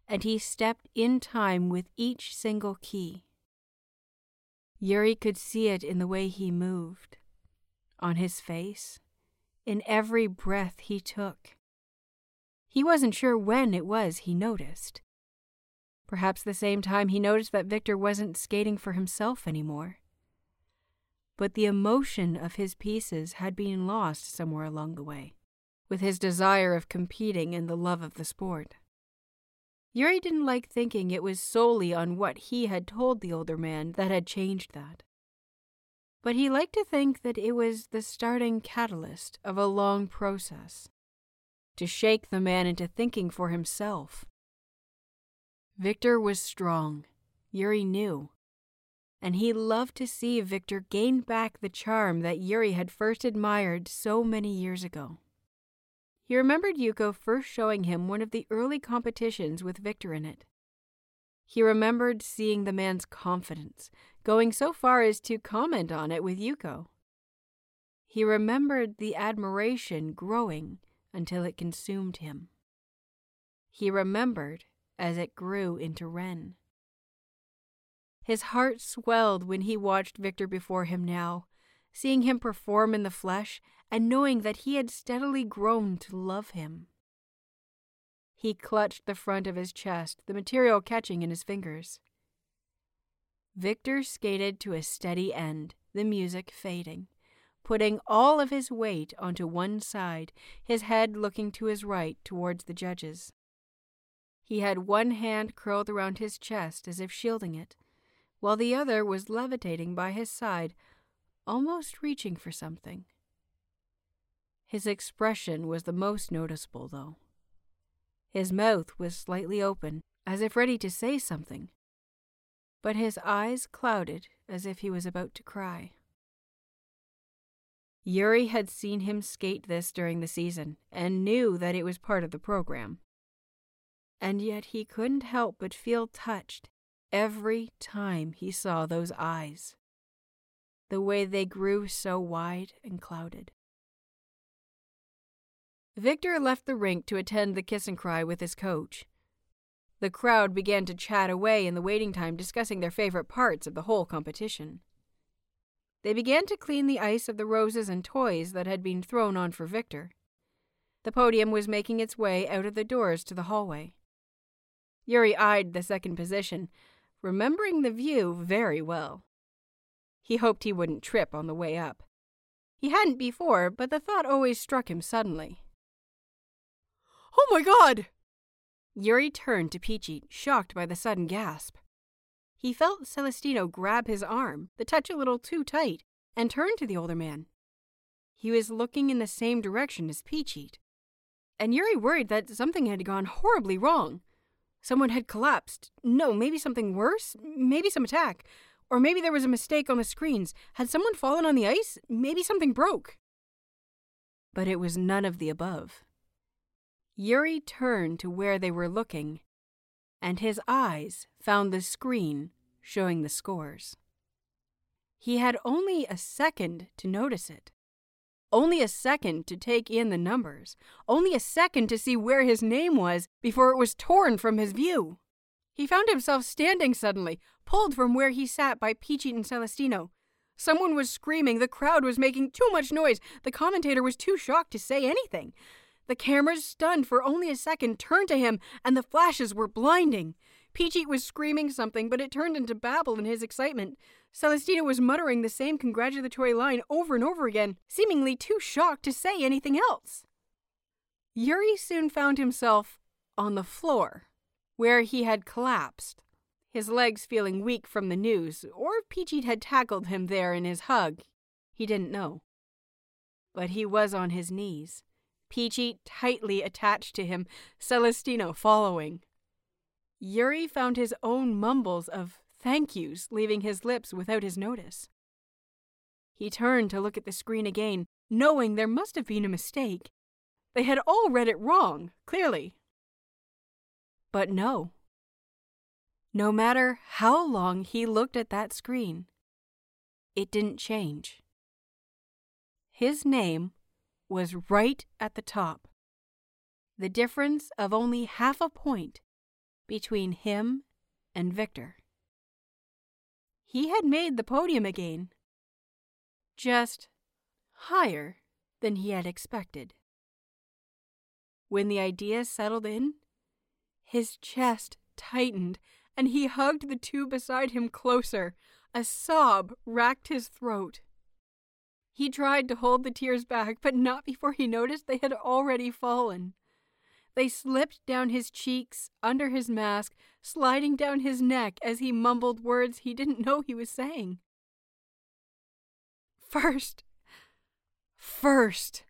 and he stepped in time with each single key. Yuri could see it in the way he moved on his face, in every breath he took. He wasn't sure when it was he noticed. Perhaps the same time he noticed that Victor wasn't skating for himself anymore. But the emotion of his pieces had been lost somewhere along the way, with his desire of competing and the love of the sport. Yuri didn't like thinking it was solely on what he had told the older man that had changed that. But he liked to think that it was the starting catalyst of a long process to shake the man into thinking for himself. Victor was strong, Yuri knew, and he loved to see Victor gain back the charm that Yuri had first admired so many years ago. He remembered Yuko first showing him one of the early competitions with Victor in it. He remembered seeing the man's confidence, going so far as to comment on it with Yuko. He remembered the admiration growing until it consumed him. He remembered as it grew into Ren. His heart swelled when he watched Victor before him now, seeing him perform in the flesh and knowing that he had steadily grown to love him. He clutched the front of his chest, the material catching in his fingers. Victor skated to a steady end, the music fading putting all of his weight onto one side, his head looking to his right towards the judges. He had one hand curled around his chest as if shielding it, while the other was levitating by his side, almost reaching for something. His expression was the most noticeable, though. His mouth was slightly open, as if ready to say something, but his eyes clouded as if he was about to cry. Yuri had seen him skate this during the season and knew that it was part of the program. And yet he couldn't help but feel touched every time he saw those eyes, the way they grew so wide and clouded. Victor left the rink to attend the kiss and cry with his coach. The crowd began to chat away in the waiting time, discussing their favorite parts of the whole competition. They began to clean the ice of the roses and toys that had been thrown on for Victor. The podium was making its way out of the doors to the hallway. Yuri eyed the second position, remembering the view very well. He hoped he wouldn't trip on the way up. He hadn't before, but the thought always struck him suddenly. Oh my god! Yuri turned to Phichit, shocked by the sudden gasp. He felt Celestino grab his arm, the touch a little too tight, and turn to the older man. He was looking in the same direction as Phichit. And Yuri worried that something had gone horribly wrong. Someone had collapsed. No, maybe something worse? Maybe some attack. Or maybe there was a mistake on the screens. Had someone fallen on the ice? Maybe something broke. But it was none of the above. Yuri turned to where they were looking and his eyes found the screen showing the scores. He had only a second to notice it. Only a second to take in the numbers. Only a second to see where his name was before it was torn from his view. He found himself standing suddenly, pulled from where he sat by Phichit and Celestino. Someone was screaming, the crowd was making too much noise, the commentator was too shocked to say anything. The cameras, stunned for only a second, turned to him, and the flashes were blinding. Phichit was screaming something, but it turned into babble in his excitement. Celestino was muttering the same congratulatory line over and over again, seemingly too shocked to say anything else. Yuri soon found himself on the floor, where he had collapsed, his legs feeling weak from the news, or if Phichit had tackled him there in his hug, he didn't know. But he was on his knees, Phichit tightly attached to him, Celestino following. Yuri found his own mumbles of thank yous leaving his lips without his notice. He turned to look at the screen again, knowing there must have been a mistake. They had all read it wrong, clearly. But no. No matter how long he looked at that screen, it didn't change. His name was right at the top. The difference of only half a point between him and Victor. He had made the podium again, just higher than he had expected. When the idea settled in, his chest tightened and he hugged the two beside him closer. A sob racked his throat. He tried to hold the tears back, but not before he noticed they had already fallen. They slipped down his cheeks, under his mask, sliding down his neck as he mumbled words he didn't know he was saying. First. First.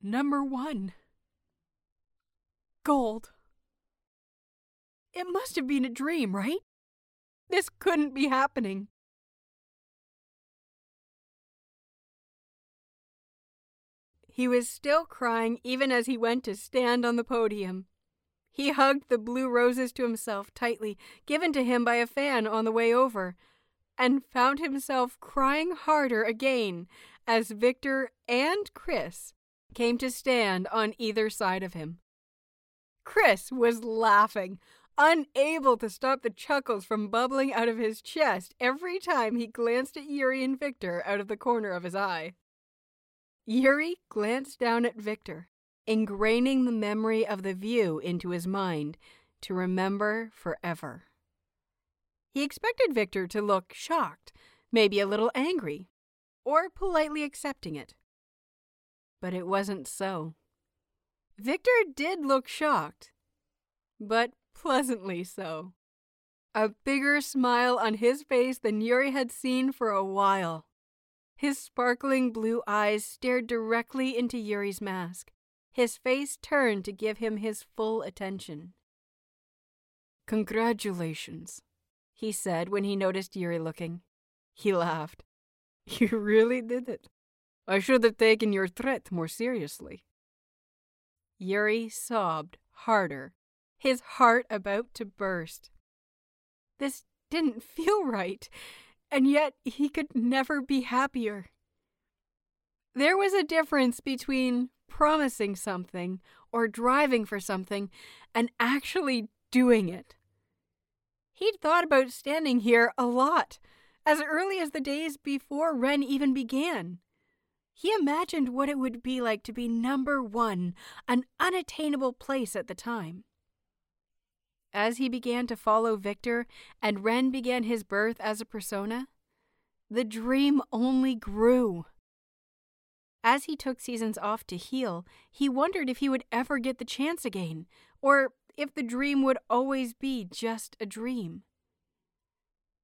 Number one. Gold. It must have been a dream, right? This couldn't be happening. He was still crying even as he went to stand on the podium. He hugged the blue roses to himself tightly, given to him by a fan on the way over, and found himself crying harder again as Victor and Chris came to stand on either side of him. Chris was laughing, unable to stop the chuckles from bubbling out of his chest every time he glanced at Yuri and Victor out of the corner of his eye. Yuri glanced down at Victor, ingraining the memory of the view into his mind to remember forever. He expected Victor to look shocked, maybe a little angry, or politely accepting it. But it wasn't so. Victor did look shocked, but pleasantly so. A bigger smile on his face than Yuri had seen for a while. His sparkling blue eyes stared directly into Yuri's mask. His face turned to give him his full attention. Congratulations, he said when he noticed Yuri looking. He laughed. (laughs) You really did it. I should have taken your threat more seriously. Yuri sobbed harder, his heart about to burst. This didn't feel right and yet he could never be happier. There was a difference between promising something or driving for something and actually doing it. He'd thought about standing here a lot, as early as the days before Ren even began. He imagined what it would be like to be number one, an unattainable place at the time. As he began to follow Victor and Ren began his birth as a persona, the dream only grew. As he took seasons off to heal, he wondered if he would ever get the chance again, or if the dream would always be just a dream.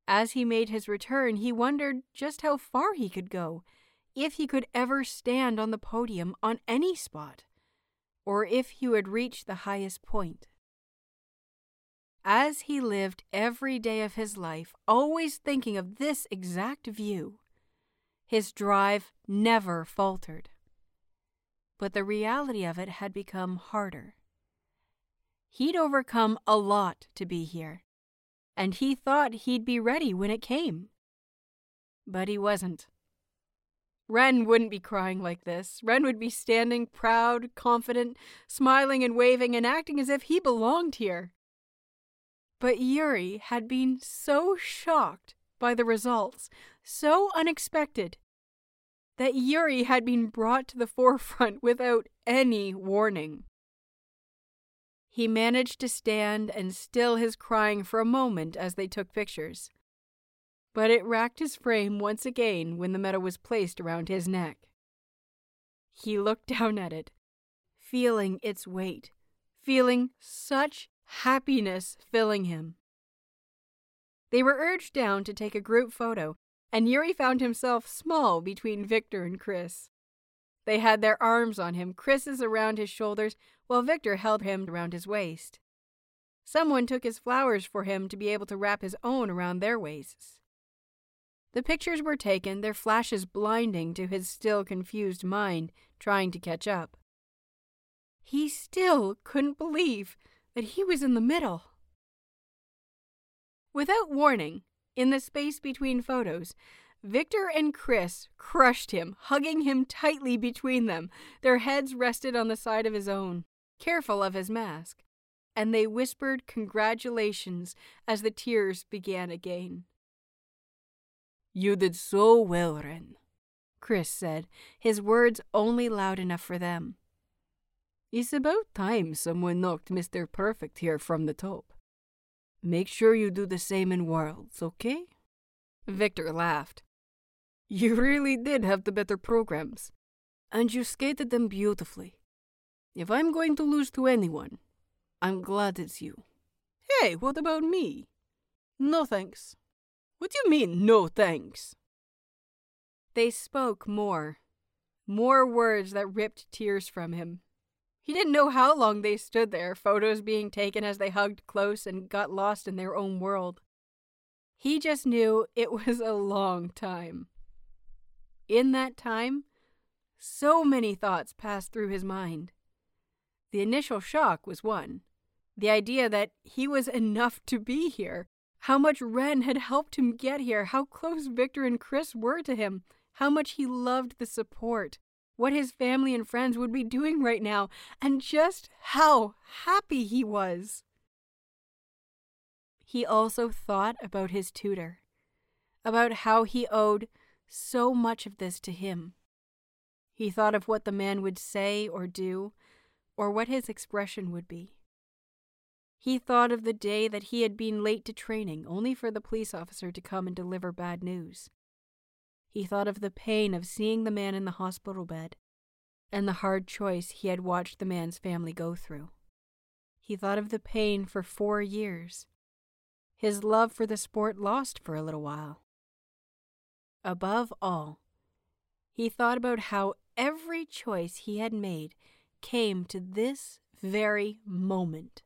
As he made his return, he wondered just how far he could go, if he could ever stand on the podium on any spot, or if he would reach the highest point. As he lived every day of his life, always thinking of this exact view, his drive never faltered. But the reality of it had become harder. He'd overcome a lot to be here, and he thought he'd be ready when it came. But he wasn't. Ren wouldn't be crying like this. Ren would be standing proud, confident, smiling and waving and acting as if he belonged here. But Yuri had been so shocked by the results, so unexpected, that Yuri had been brought to the forefront without any warning. He managed to stand and still his crying for a moment as they took pictures. But it racked his frame once again when the medal was placed around his neck. He looked down at it, feeling its weight, feeling such happiness filling him. They were urged down to take a group photo, and Yuri found himself small between Victor and Chris. They had their arms on him, Chris's around his shoulders, while Victor held him around his waist. Someone took his flowers for him to be able to wrap his own around their waists. The pictures were taken, their flashes blinding to his still confused mind, trying to catch up. He still couldn't believe that he was in the middle. Without warning, in the space between photos, Victor and Chris crushed him, hugging him tightly between them. Their heads rested on the side of his own, careful of his mask, and they whispered congratulations as the tears began again. You did so well, Ren, Chris said, his words only loud enough for them. It's about time someone knocked Mr. Perfect here from the top. Make sure you do the same in Worlds, okay? Victor laughed. You really did have the better programs, and you skated them beautifully. If I'm going to lose to anyone, I'm glad it's you. Hey, what about me? No thanks. What do you mean, no thanks? They spoke more, more words that ripped tears from him. He didn't know how long they stood there, photos being taken as they hugged close and got lost in their own world. He just knew it (laughs) was a long time. In that time, so many thoughts passed through his mind. The initial shock was one the idea that he was enough to be here, how much Ren had helped him get here, how close Victor and Chris were to him, how much he loved the support, what his family and friends would be doing right now, and just how happy he was. He also thought about his tutor, about how he owed so much of this to him. He thought of what the man would say or do, or what his expression would be. He thought of the day that he had been late to training only for the police officer to come and deliver bad news. He thought of the pain of seeing the man in the hospital bed and the hard choice he had watched the man's family go through. He thought of the pain for four years, his love for the sport lost for a little while. Above all, he thought about how every choice he had made came to this very moment.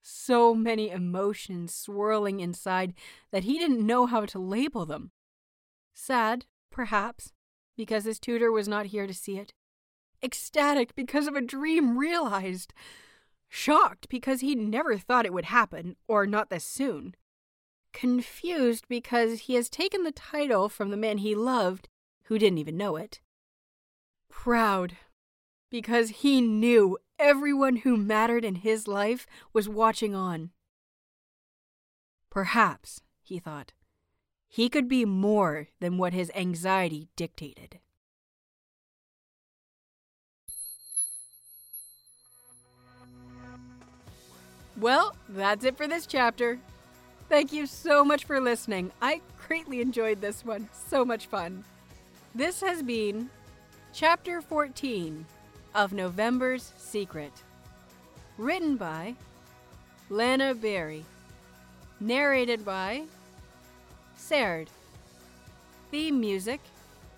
So many emotions swirling inside that he didn't know how to label them. Sad, perhaps, because his tutor was not here to see it. Ecstatic because of a dream realized. Shocked because he never thought it would happen, or not this soon. Confused because he has taken the title from the man he loved, who didn't even know it. Proud because he knew everyone who mattered in his life was watching on. Perhaps, he thought, he could be more than what his anxiety dictated. Well, that's it for this chapter. Thank you so much for listening. I greatly enjoyed this one. So much fun. This has been Chapter 14 of November's Secret. Written by Lana Berry. Narrated by Serd. Theme music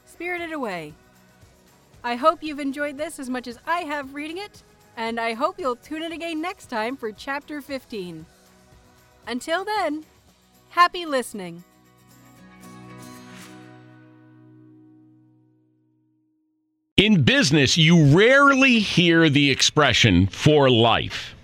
Spirited Away. I hope you've enjoyed this as much as I have reading it, and I hope you'll tune in again next time for Chapter 15. Until then, happy listening. In business, you rarely hear the expression for life.